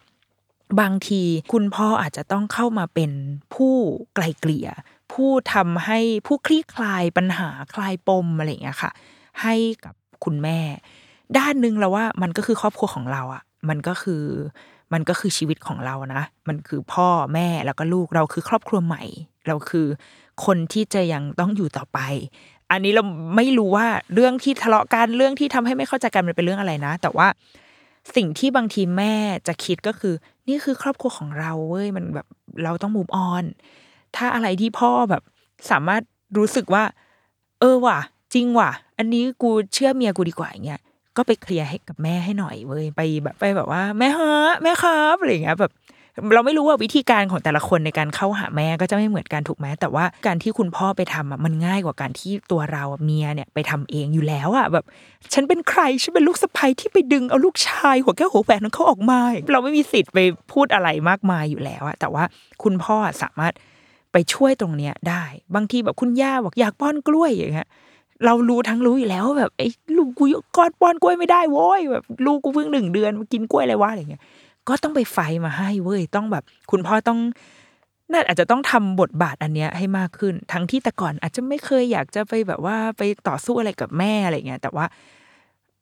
บางทีคุณพ่ออาจจะต้องเข้ามาเป็นผู้ไกลเกลี่ย ผู้ทำให้ผู้คลี่คลายปัญหาคลายปมอะไรอย่างเงี้ยค่ะ ให้กับคุณแม่ ด้านหนึ่งเราว่ามันก็คือครอบครัวของเราอะ่ะ มันก็คือ มันก็คือชีวิตของเรานะ มันคือพ่อแม่แล้วก็ลูกเราคือครอบครัวใหม่ เราคือคนที่จะยังต้องอยู่ต่อไป อันนี้เราไม่รู้ว่าเรื่องที่ทะเลาะกันเรื่องที่ทำให้ไม่เข้าใจกันมันเป็นเรื่องอะไรนะ แต่ว่าสิ่งที่บางทีแม่จะคิดก็คือ นี่คือครอบครัวของเราเว้ยมันแบบเราต้องมูฟออนถ้าอะไรที่พ่อแบบ สามารถรู้สึกว่า เออว่ะ จริงว่ะ อันนี้กูเชื่อเมียกูดีกว่าอย่างเงี้ย ก็ไปเคลียร์ให้กับแม่ให้หน่อยเว้ยไปแบบไปแบบว่า แม่ฮะแม่ครับอะไรเงี้ยแบบ เราไม่รู้ว่าวิธีการของแต่ละคนในการเข้าหาแม่ก็จะไม่เหมือนกันถูกไหมแต่ว่าการที่คุณพ่อไปทำอะมันง่ายกว่าการที่ตัวเราเมียเนี่ยไปทำเองอยู่แล้วอะแบบ ฉันเป็นใครฉันเป็นลูกสะใภ้ที่ไปดึงเอาลูกชายหัวแก้วหัวแหวนของเขาออกมาเราไม่มีสิทธิ์ไปพูดอะไรมากมายอยู่แล้วอะแต่ว่าคุณพ่อสามารถไปช่วยตรงเนี้ยได้ บางทีแบบคุณย่าบอกอยากป้อนกล้วยอย่างเงี้ย เรารู้ทั้งรู้อยู่แล้วแบบไอ้ลูกกูก้อนป้อนกล้วยไม่ได้โว้ยแบบลูกกูเพิ่งหนึ่งเดือนมากินกล้วยอะไรวะอะไรเงี้ยก็ต้องไปไฟมาให้เว้ยต้องแบบ คุณพ่อต้องน่าอาจจะต้องทำบทบาทอันเนี้ยให้มากขึ้น ทั้งที่แต่ก่อนอาจจะไม่เคยอยากจะไปแบบว่าไปต่อสู้อะไรกับแม่อะไรเงี้ยแต่ว่า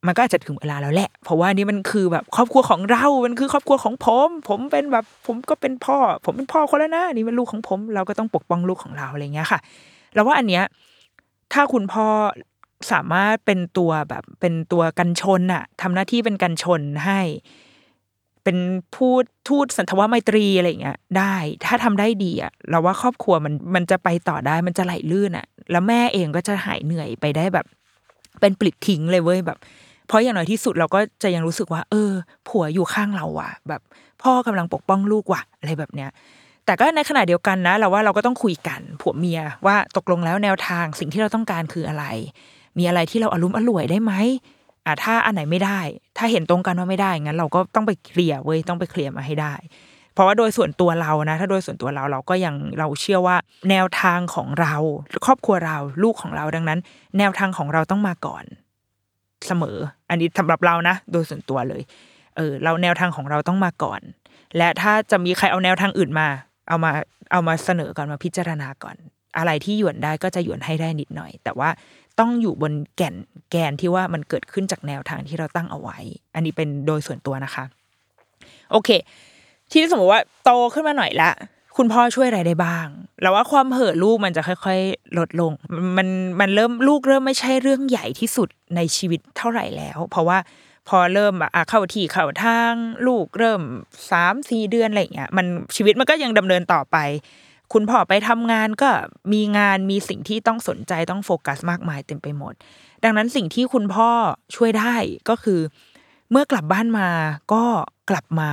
มันก็อาจจะถึงเวลาแล้วแหละ เพราะว่านี่มันคือแบบครอบครัวของเรา มันคือครอบครัวของผม ผมเป็นแบบผมก็เป็นพ่อ ผมเป็นพ่อคนแล้วนะนี่เป็นลูกของผม เราก็ต้องปกป้องลูกของเราอะไรเงี้ยค่ะ แล้วว่าอันเนี้ย ถ้าคุณพ่อสามารถเป็นตัวแบบเป็นตัวกันชนอะทำหน้าที่เป็นกันชนให้ เป็นพูดทูตสันทวไมตรีอะไรเงี้ยได้ ถ้าทำได้ดีอะเราว่าครอบครัวมันมันจะไปต่อได้มันจะไหลลื่นอะแล้วแม่เองก็จะหายเหนื่อยไปได้แบบ เป็นปลิดทิ้งเลยเว้ยแบบ เพราะอย่างน้อยที่สุดเราก็จะยังรู้สึกว่า เออ ผัวอยู่ข้างเราว่ะ แบบ พ่อกำลังปกป้องลูกว่ะ อะไรแบบเนี้ย แต่ก็ในขณะเดียวกันนะเราว่าเราก็ต้องคุยกันผัวเมียว่าตกลงแล้วแนวทางสิ่งที่เราต้องการคืออะไร มีอะไรที่เราอารมณ์อร่วยได้ไหมอะถ้าอันไหนไม่ได้ ถ้าเห็นตรงกันว่าไม่ได้งั้น เราก็ต้องไปเคลียร์เว้ยต้องไปเคลียร์มาให้ได้ เพราะว่าโดยส่วนตัวเรานะ ถ้าโดยส่วนตัวเราเราก็ยังเราเชื่อว่า แนวทางของเราครอบครัวเราลูกของเราดังนั้น แนวทางของเราต้องมาก่อนเสมอ อันนี้สำหรับเรานะ โดยส่วนตัวเลย เออ เราแนวทางของเราต้องมาก่อน และถ้าจะมีใครเอาแนวทางอื่นมา เอามาเอามาเสนอก่อนมาพิจารณาก่อน อะไรที่หยวนได้ก็จะหยวนให้ได้นิดหน่อย แต่ว่าต้องอยู่บนแก่นแกนที่ว่ามันเกิดขึ้นจากแนวทางที่เราตั้งเอาไว้ อันนี้เป็นโดยส่วนตัวนะคะ โอเค ที่สมมติว่าโตขึ้นมาหน่อยละคุณพ่อช่วยอะไรได้บ้าง แล้วว่าความเห่อลูกมันจะค่อย ๆ ลดลง มันมันเริ่มลูกเริ่มไม่ใช่เรื่องใหญ่ที่สุดในชีวิตเท่าไหร่แล้ว เพราะว่า พอเริ่มอะเข้าที่เข้าทางลูกเริ่มสามสี่เดือนอะไรเงี้ยมันชีวิตมันก็ยังดำเนินต่อไป คุณพ่อไปทำงานก็มีงานมีสิ่งที่ต้องสนใจต้องโฟกัสมากมายเต็มไปหมด ดังนั้นสิ่งที่คุณพ่อช่วยได้ก็คือ เมื่อกลับบ้านมาก็กลับมา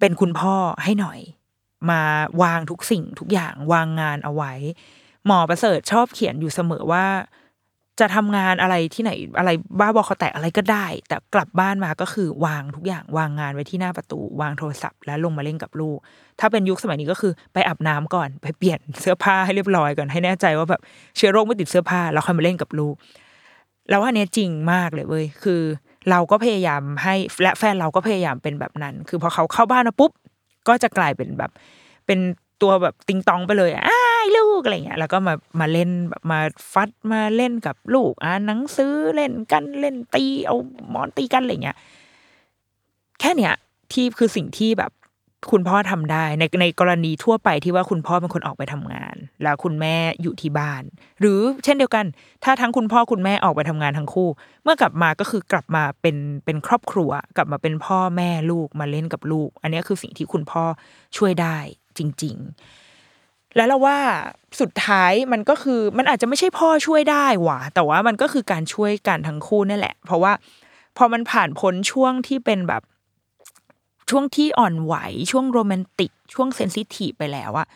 เป็นคุณพ่อให้หน่อย มาวางทุกสิ่งทุกอย่างวางงานเอาไว้ หมอประเสริฐชอบเขียนอยู่เสมอว่า จะทำงานอะไรที่ไหนอะไรบ้าบอคอแตกอะไรก็ได้ แต่กลับบ้านมาก็คือวางทุกอย่างวางงานไว้ที่หน้าประตู วางโทรศัพท์ แล้วลงมาเล่นกับลูก ถ้าเป็นยุคสมัยนี้ก็คือไปอาบน้ำก่อนไปเปลี่ยนเสื้อผ้าให้เรียบร้อยก่อนให้แน่ใจว่าแบบเชื้อโรคไม่ติดเสื้อผ้าแล้วค่อยมาเล่นกับลูกแล้วอันนี้จริงมากเลยเว้ยคือ เราก็พยายามให้และแฟนเราก็พยายามเป็นแบบนั้น คือพอเขาเข้าบ้านมาปุ๊บก็จะกลายเป็นแบบ เป็นตัวแบบติงตองไปเลยอ้ายลู กอะไรเงี้ยแล้วก็มามาเล่นแบบมาฟัดมาเล่นกับลูกอ่านหนังสือเล่นกันเล่นตีเอาหมอนตีกันอะไรเงี้ยแค่เนี้ยที่คือสิ่งที่แบบคุณพ่อทำได้ในในกรณีทั่วไปที่ว่าคุณพ่อเป็นคนออกไปทำงาน แล้วคุณแม่อยู่ที่บ้าน หรือเช่นเดียวกัน ถ้าทั้งคุณพ่อคุณแม่ออกไปทำงานทั้งคู่ เมื่อกลับมาก็คือกลับมาเป็นเป็นครอบครัว กลับมาเป็นพ่อแม่ลูกมาเล่นกับลูก อันนี้คือสิ่งที่คุณพ่อช่วยได้จริง ๆ แล้วเราว่าสุดท้ายมันก็คือมันอาจจะไม่ใช่พ่อช่วยได้หว่ะแต่ว่ามันก็คือการช่วยกันทั้งคู่นั่นแหละ เพราะว่าพอมันผ่านพ้นช่วงที่เป็นแบบช่วงที่อ่อนไหวช่วงโรแมนติก ช่วงเซนซิทีฟไปแล้วอะ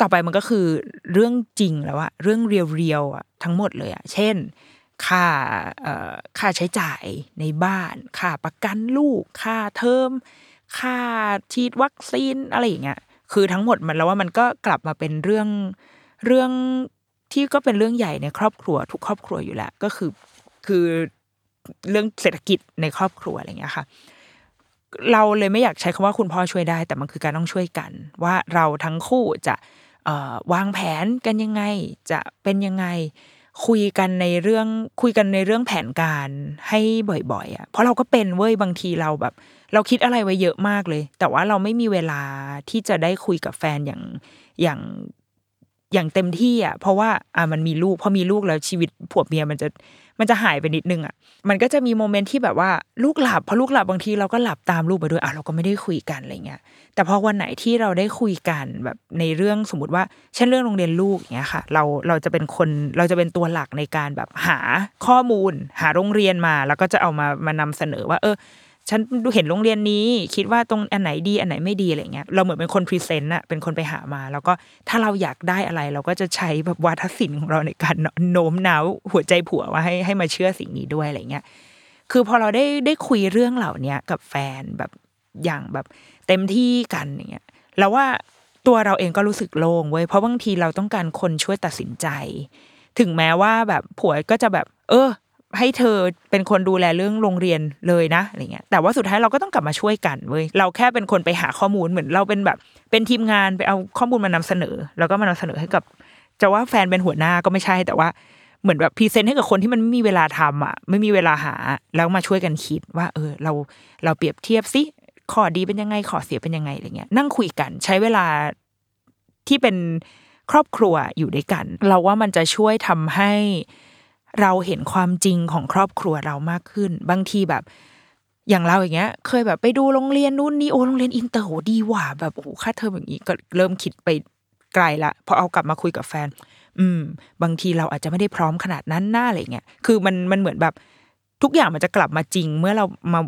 ต่อไปมันก็คือเรื่องจริงแล้วอะเรื่องเรียวๆอะทั้งหมดเลยอะเช่น ค่าเอ่อค่าใช้จ่ายในบ้าน ค่าประกันลูก ค่าเทอมค่าฉีดวัคซีนอะไรอย่างเงี้ย คือทั้งหมดมันแล้วว่ามันก็กลับมาเป็นเรื่องเรื่องที่ก็เป็นเรื่องใหญ่ในครอบครัว ทุกครอบครัวอยู่แล้วก็คือคือเรื่องเศรษฐกิจในครอบครัวอะไรอย่างเงี้ยค่ะ เราเลยไม่อยากใช้คำว่าคุณพ่อช่วยได้ แต่มันคือการต้องช่วยกัน ว่าเราทั้งคู่จะวางแผนกันยังไงจะเป็นยังไงคุยกันในเรื่องคุยกันในเรื่องแผนการให้บ่อยๆอะเพราะเราก็เป็นเว้ยบางทีเราแบบ เราคิดอะไรไว้เยอะมากเลย แต่ว่าเราไม่มีเวลาที่จะได้คุยกับแฟนอย่างอย่างอย่างเต็มที่อะเพราะว่าอะมันมีลูกพอมีลูกแล้วชีวิตผัวเมียมันจะมันจะหายไปนิดนึงอะมันก็จะมี moment ที่แบบว่าลูกหลับพอลูกหลับบางทีเราก็หลับตามลูกไปด้วยอะเราก็ไม่ได้คุยกันอะไรเงี้ยแต่พอวันไหนที่เราได้คุยกันแบบในเรื่องสมมติว่าเช่นเรื่องโรงเรียนลูกอย่างเงี้ยค่ะ เราเราจะเป็นคนเราจะเป็นตัวหลักในการแบบหาข้อมูล หาโรงเรียนมา แล้วก็จะเอามามานำเสนอว่า เออ ฉันดูเห็นโรงเรียนนี้ คิดว่าตรงอันไหนดีอันไหนไม่ดีอะไรเงี้ยเราเหมือนเป็นคน present อะเป็นคนไปหามา แล้วก็ถ้าเราอยากได้อะไร เราก็จะใช้แบบวาทศิลป์ของเราในการโน้มน้าวหัวใจผัวว่าให้ให้มาเชื่อสิ่งนี้ด้วยอะไรเงี้ยคือพอเราได้ได้คุยเรื่องเหล่าเนี้ยกับแฟนแบบอย่างแบบเต็มที่กันอย่างเงี้ยแล้วว่าตัวเราเองก็รู้สึกโล่งเว้ยเพราะบางทีเราต้องการคนช่วยตัดสินใจ ถึงแม้ว่าแบบผัวก็จะแบบ เออ ให้เธอเป็นคนดูแลเรื่องโรงเรียนเลยนะอะไรเงี้ยแต่ว่าสุดท้ายเราก็ต้องกลับมาช่วยกันเว้ยเราแค่เป็นคนไปหาข้อมูลเหมือนเราเป็นแบบ เป็นทีมงานไปเอาข้อมูลมานำเสนอ แล้วก็มานำเสนอให้กับ จะว่าแฟนเป็นหัวหน้าก็ไม่ใช่แต่ว่าเหมือนแบบ present ให้กับคนที่มันไม่มีเวลาทำอะไม่มีเวลาหาแล้วมาช่วยกันคิดว่า เออ เราเราเปรียบเทียบสิข้อดีเป็นยังไงข้อเสียเป็นยังไงอะไรเงี้ยนั่งคุยกันใช้เวลาที่เป็นครอบครัวอยู่ด้วยกัน เราว่ามันจะช่วยทำให้ เราเห็นความจริงของครอบครัวเรามากขึ้น บางทีแบบ อย่างเราอย่างเงี้ย เคยแบบไปดูโรงเรียนนู่นนี่โอ้โรงเรียนอินเตอร์โหดีว่ะแบบโอ้ค่าเทอมอย่างนี้ก็เริ่มคิดไปไกลละพอเอากลับมาคุยกับแฟน อืม บางทีเราอาจจะไม่ได้พร้อมขนาดนั้นหน้าอะไรเงี้ยคือมันมันเหมือนแบบ ทุกอย่างมันจะกลับมาจริง เมื่อเรามา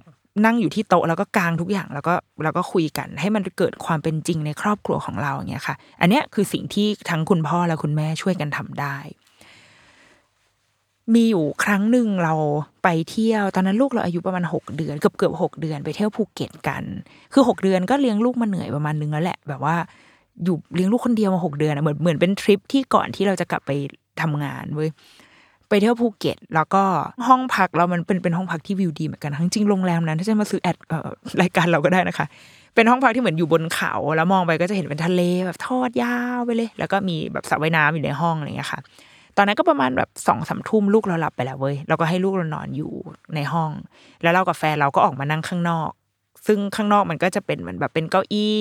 นั่งอยู่ที่โต๊ะแล้วก็กางทุกอย่างแล้วก็แล้วก็คุยกัน ให้มันเกิดความเป็นจริงในครอบครัวของเราอย่างเงี้ยค่ะ อันเนี้ยคือสิ่งที่ทั้งคุณพ่อและคุณแม่ช่วยกันทำได้ มีอยู่ครั้งหนึ่งเราไปเที่ยว ตอนนั้นลูกเราอายุประมาณหกเดือน เกือบเกือบหกเดือนไปเที่ยวภูเก็ตกัน คือหกเดือนก็เลี้ยงลูกมาเหนื่อยประมาณนึงแล้วแหละ แบบว่าอยู่เลี้ยงลูกคนเดียวมาหกเดือนอะเหมือนเหมือนเป็นทริปที่ก่อนที่เราจะกลับไปทำงานเว้ยไปเที่ยวภูเก็ต แล้วก็ห้องพักเรามันเป็นเป็นห้องพักที่วิวดีเหมือนกันทั้งจริงโรงแรมนั้นถ้าจะมาซื้อแอดรายการเราก็ได้นะคะ เป็นห้องพักที่เหมือนอยู่บนเขา แล้วมองไปก็จะเห็นเป็นทะเลแบบทอดยาวไปเลย แล้วก็มีแบบสระว่ายน้ำอยู่ในห้องอะไรอย่างเงี้ยค่ะ ตอนนั้นก็ประมาณแบบสองสามทุ่มลูกเราหลับไปแล้วเว้ยเราก็ให้ลูกเรานอนอยู่ในห้อง แล้วเรากับแฟนเราก็ออกมานั่งข้างนอก ซึ่งข้างนอกมันก็จะเป็นเหมือนแบบเป็นเก้าอี้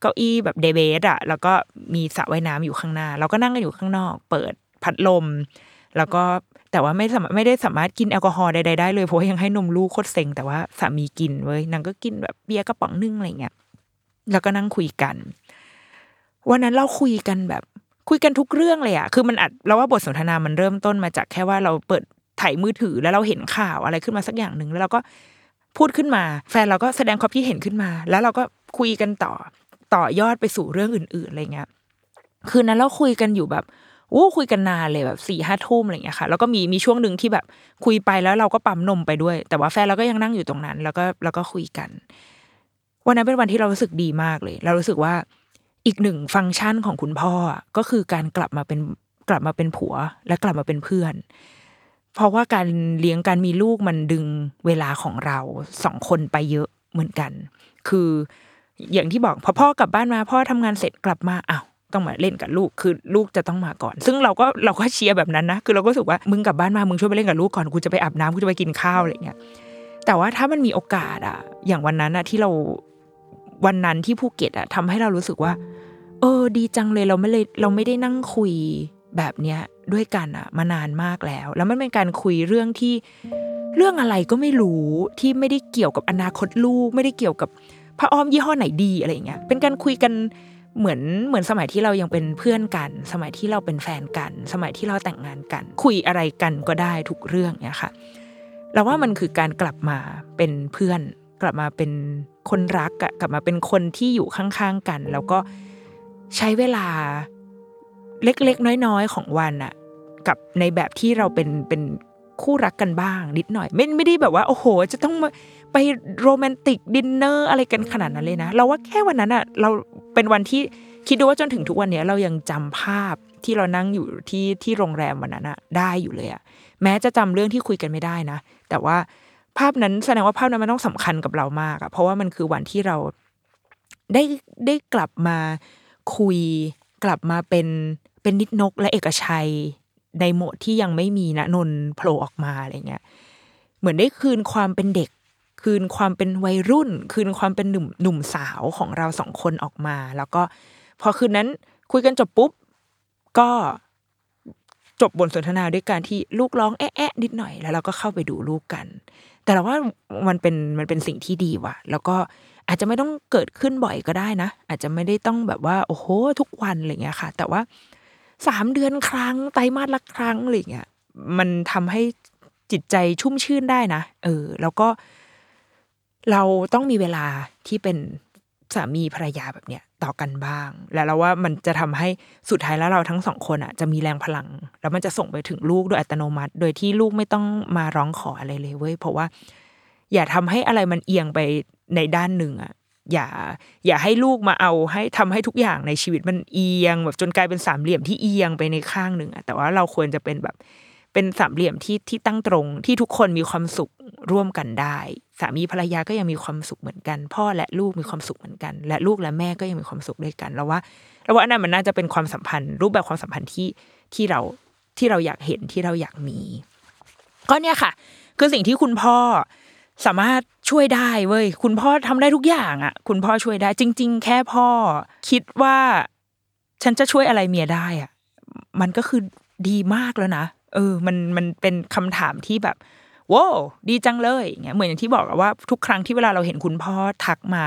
เก้าอี้แบบเดเบสอะแล้วก็มีสระว่ายน้ำอยู่ข้างหน้า เราก็นั่งกันอยู่ข้างนอก เปิดพัดลม แล้วก็แต่ว่าไม่สามารถไม่ได้สามารถกินแอลกอฮอล์ใดๆได้เลยเพราะยังให้นมลูกโคตรเซ็งแต่ว่าสามีกินเว้ยนางก็กินแบบเบียร์กระป๋องนึ่งอะไรเงี้ยแล้วก็นั่งคุยกัน วันนั้นเราคุยกันแบบ คุยกันทุกเรื่องเลยอะคือมันอัดเราว่าบทสนทนามันเริ่มต้นมาจากแค่ว่าเราเปิดถ่ายมือถือแล้วเราเห็นข่าวอะไรขึ้นมาสักอย่างหนึ่งแล้วเราก็พูดขึ้นมา แฟนเราก็แสดงความคิดเห็นขึ้นมา แล้วเราก็คุยกันต่อต่อยอดไปสู่เรื่องอื่นๆอะไรเงี้ยคืนนั้นเราคุยกันอยู่แบบโอ้คุยกันนานเลยแบบสี่ห้าทุ่มอะไรเงี้ยค่ะ แล้วก็มีมีช่วงหนึ่งที่แบบคุยไปแล้วเราก็ปั๊มนมไปด้วย แต่ว่าแฟนเราก็ยังนั่งอยู่ตรงนั้น แล้วก็แล้วก็คุยกัน วันนั้นเป็นวันที่เรารู้สึกดีมากเลย เรารู้สึกว่า อีกหนึ่งฟังก์ชันของคุณพ่อก็คือการกลับมาเป็นกลับมาเป็นผัว และกลับมาเป็นเพื่อน เพราะว่าการเลี้ยงการมีลูกมันดึงเวลาของเราสองคนไปเยอะเหมือนกัน คืออย่างที่บอกพอพ่อกลับบ้านมาพ่อทำงานเสร็จกลับมาอ้าวต้องมาเล่นกับลูกคือลูกจะต้องมาก่อน ซึ่งเราก็เราก็เชียร์แบบนั้นนะคือเราก็รู้สึกว่ามึงกลับบ้านมามึงช่วยไปเล่นกับลูกก่อนกูจะไปอาบน้ำกูจะไปกินข้าวอะไรเงี้ยแต่ว่าถ้ามันมีโอกาสอะอย่างวันนั้นอะที่เราวันนั้นที่ภูเก็ตอะทำให้เรารู้สึกว่า เออ ดีจังเลยเราไม่เลยเราไม่ได้นั่งคุยแบบเนี้ยด้วยกันอะมานานมากแล้ว แล้วมันเป็นการคุยเรื่องที่เรื่องอะไรก็ไม่รู้ที่ไม่ได้เกี่ยวกับอนาคตลูก ไม่ได้เกี่ยวกับพระอ้อมยี่ห้อไหนดีอะไรอย่างเงี้ยเป็นการคุยกันเหมือนเหมือนสมัยที่เรายังเป็นเพื่อนกัน สมัยที่เราเป็นแฟนกัน สมัยที่เราแต่งงานกัน คุยอะไรกันก็ได้ทุกเรื่องเนี่ยค่ะเราว่ามันคือการกลับมาเป็นเพื่อน กลับมาเป็นคนรักอะกลับมาเป็นคนที่อยู่ข้างๆกัน แล้วก็ ใช้เวลาเล็กๆ น้อยๆ ของวันอะกับในแบบที่เราเป็นเป็นคู่รักกันบ้างนิดหน่อย ไม่ไม่ได้แบบว่า โอ้โห จะต้องไปโรแมนติกดินเนอร์อะไรกันขนาดนั้นเลยนะ เราว่าแค่วันนั้นอะเราเป็นวันที่คิดดูว่าจนถึงทุกวันนี้เรายังจำภาพที่เรานั่งอยู่ที่ที่โรงแรมวันนั้นอะได้อยู่เลยอะแม้จะจำเรื่องที่คุยกันไม่ได้นะ แต่ว่าภาพนั้นแสดงว่าภาพนั้นมันต้องสำคัญกับเรามากอะเพราะว่ามันคือวันที่เราได้ได้กลับมา คุยกลับมาเป็นเป็นนิดนกและเอกชัยในโหมดที่ยังไม่มีนะนนโผล่ออกมาอะไรเงี้ยเหมือนได้คืนความเป็นเด็ก คืนความเป็นวัยรุ่น คืนความเป็นหนุ่มหนุ่มสาวของเราสองคนออกมา แล้วก็พอคืนนั้นคุยกันจบปุ๊บ ก็จบบทสนทนาด้วยการที่ลูกร้องแอะแอะนิดหน่อยแล้วเราก็เข้าไปดูลูกกัน แต่เราว่ามันเป็นมันเป็นสิ่งที่ดีว่ะ แล้วก็ อาจจะไม่ต้องเกิดขึ้นบ่อยก็ได้นะ อาจจะไม่ได้ต้องแบบว่า โอ้โห ทุกวันอะไรเงี้ยค่ะ แต่ว่าสามเดือนครั้งไตรมาสละครั้งอะไรเงี้ยมันทำให้จิตใจชุ่มชื่นได้นะเออ แล้วก็ เราต้องมีเวลาที่เป็นสามีภรรยาแบบเนี้ยต่อกันบ้าง แล้วเราว่ามันจะทำให้สุดท้ายแล้วเราทั้งสองคนอะ จะมีแรงพลัง แล้วมันจะส่งไปถึงลูกโดยอัตโนมัติ โดยที่ลูกไม่ต้องมาร้องขออะไรเลยเว้ยเพราะว่า อย่าทำให้อะไรมันเอียงไป ในด้านหนึ่งอะอย่าอย่าให้ลูกมาเอาให้ทำให้ทุกอย่างในชีวิตมันเอียง แบบจนกลายเป็นสามเหลี่ยมที่เอียงไปในข้างหนึ่งอะแต่ว่าเราควรจะเป็นแบบเป็นสามเหลี่ยมที่ที่ตั้งตรง ที่ทุกคนมีความสุขร่วมกันได้ สามีภรรยาก็ยังมีความสุขเหมือนกัน พ่อและลูกมีความสุขเหมือนกัน และลูกและแม่ก็ยังมีความสุขด้วยกันแล้วว่าแล้วว่าอันนั้นมันน่าจะเป็นความสัมพันธ์ รูปแบบความสัมพันธ์ที่ที่เราที่เราอยากเห็นที่เราอยากมี ก็เนี่ยค่ะ คือสิ่งที่คุณพ่อ สามารถช่วยได้เว้ยคุณพ่อทำได้ทุกอย่างอะ คุณพ่อช่วยได้ จริง ๆ แค่พ่อ คิดว่า ฉันจะช่วยอะไรเมียได้อะ มันก็คือดีมากแล้วนะเออ มันมันเป็นคำถามที่แบบว้าวดีจังเลยเงี้ยเหมือนอย่างที่บอกอะว่าทุกครั้งที่เวลาเราเห็นคุณพ่อทักมา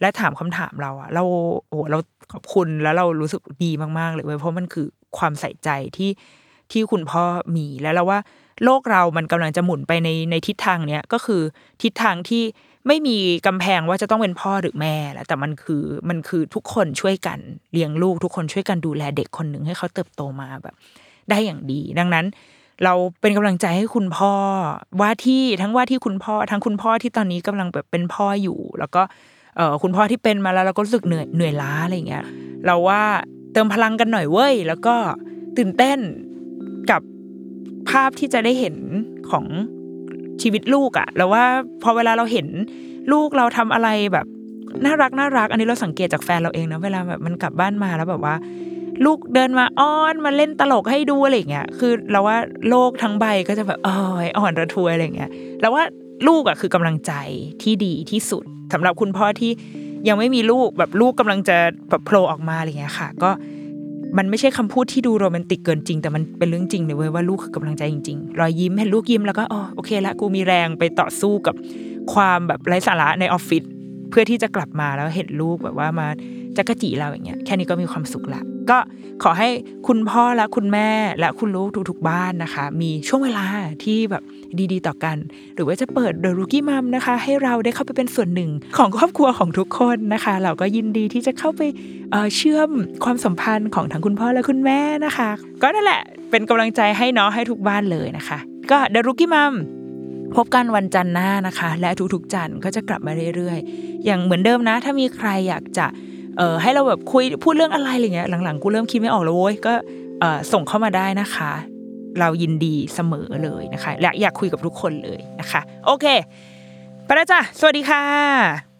และถามคำถามเราอะเราโอ้เราขอบคุณแล้วเรารู้สึกดีมากๆเลยเว้ยเพราะมันคือความใส่ใจที่ที่คุณพ่อมีแล้วเราว่า โลกเรามันกำลังจะหมุนไปในในทิศทางเนี้ยก็คือทิศทางที่ไม่มีกำแพงว่าจะต้องเป็นพ่อหรือแม่แล้วแต่มันคือมันคือทุกคนช่วยกันเลี้ยงลูก ทุกคนช่วยกันดูแลเด็กคนหนึ่งให้เขาเติบโตมาแบบ ได้อย่างดี ดังนั้น เราเป็นกำลังใจให้คุณพ่อว่าที่ทั้งว่าที่คุณพ่อทั้งคุณพ่อที่ตอนนี้กำลังแบบเป็นพ่ออยู่ แล้วก็เออคุณพ่อที่เป็นมาแล้วเราก็รู้สึกเหนื่อยเหนื่อยล้าอะไรเงี้ยเราว่าเติมพลังกันหน่อยเว้ยแล้วก็ตื่นเต้นกับ ภาพที่จะได้เห็นของชีวิตลูกอะแล้วว่าพอเวลาเราเห็นลูกเราทำอะไรแบบน่ารักน่ารัก อันนี้เราสังเกตจากแฟนเราเองนะเวลาแบบมันกลับบ้านมาแล้วแบบว่า ลูกเดินมาอ้อนมาเล่นตลกให้ดูอะไรเงี้ยคือเราว่าโลกทั้งใบก็จะแบบเอออ่อนระทวยอะไรเงี้ยแล้วว่าลูกอะคือกำลังใจที่ดีที่สุดสำหรับคุณพ่อที่ยังไม่มีลูกแบบลูกกำลังจะแบบโผล่ออกมาอะไรเงี้ยค่ะ ก็ มันไม่ใช่คำพูดที่ดูโรแมนติกเกินจริง แต่มันเป็นเรื่องจริงเลยเว้ยว่าลูกคือกำลังใจจริงๆ รอยยิ้มเห็นลูกยิ้มแล้วก็อ๋อโอเคละกูมีแรงไปต่อสู้กับความแบบไร้สาระในออฟฟิศเพื่อที่จะกลับมาแล้วเห็นลูกแบบว่ามา จักจีเราอย่างเงี้ยแค่นี้ก็มีความสุขละ ก็ขอให้คุณพ่อและคุณแม่และคุณลูกทุกๆบ้านนะคะ มีช่วงเวลาที่แบบดีๆ ต่อกัน หรือว่าจะเปิด The Rookie Mom นะคะ ให้เราได้เข้าไปเป็นส่วนหนึ่งของครอบครัวของทุกคนนะคะ เราก็ยินดีที่จะเข้าไปเเชื่อมความสัมพันธ์ของทั้งคุณพ่อและคุณแม่นะคะ ก็นั่นแหละเป็นกำลังใจให้เนาะให้ทุกบ้านเลยนะคะ ก็ The Rookie Mom พบกันวันจันทร์หน้านะคะ และทุกๆจันทร์ก็จะกลับมาเรื่อยๆ อย่างเหมือนเดิมนะ ถ้ามีใครอยากจะ เออให้เราแบบคุยพูดเรื่องอะไรอะไรเงี้ยหลังๆ กูเริ่มคิดไม่ออกแล้วโว้ยก็เออส่งเข้ามาได้นะคะ เรายินดีเสมอเลยนะคะ และอยากคุยกับทุกคนเลยนะคะ โอเค ไปแล้วจ้ะสวัสดีค่ะ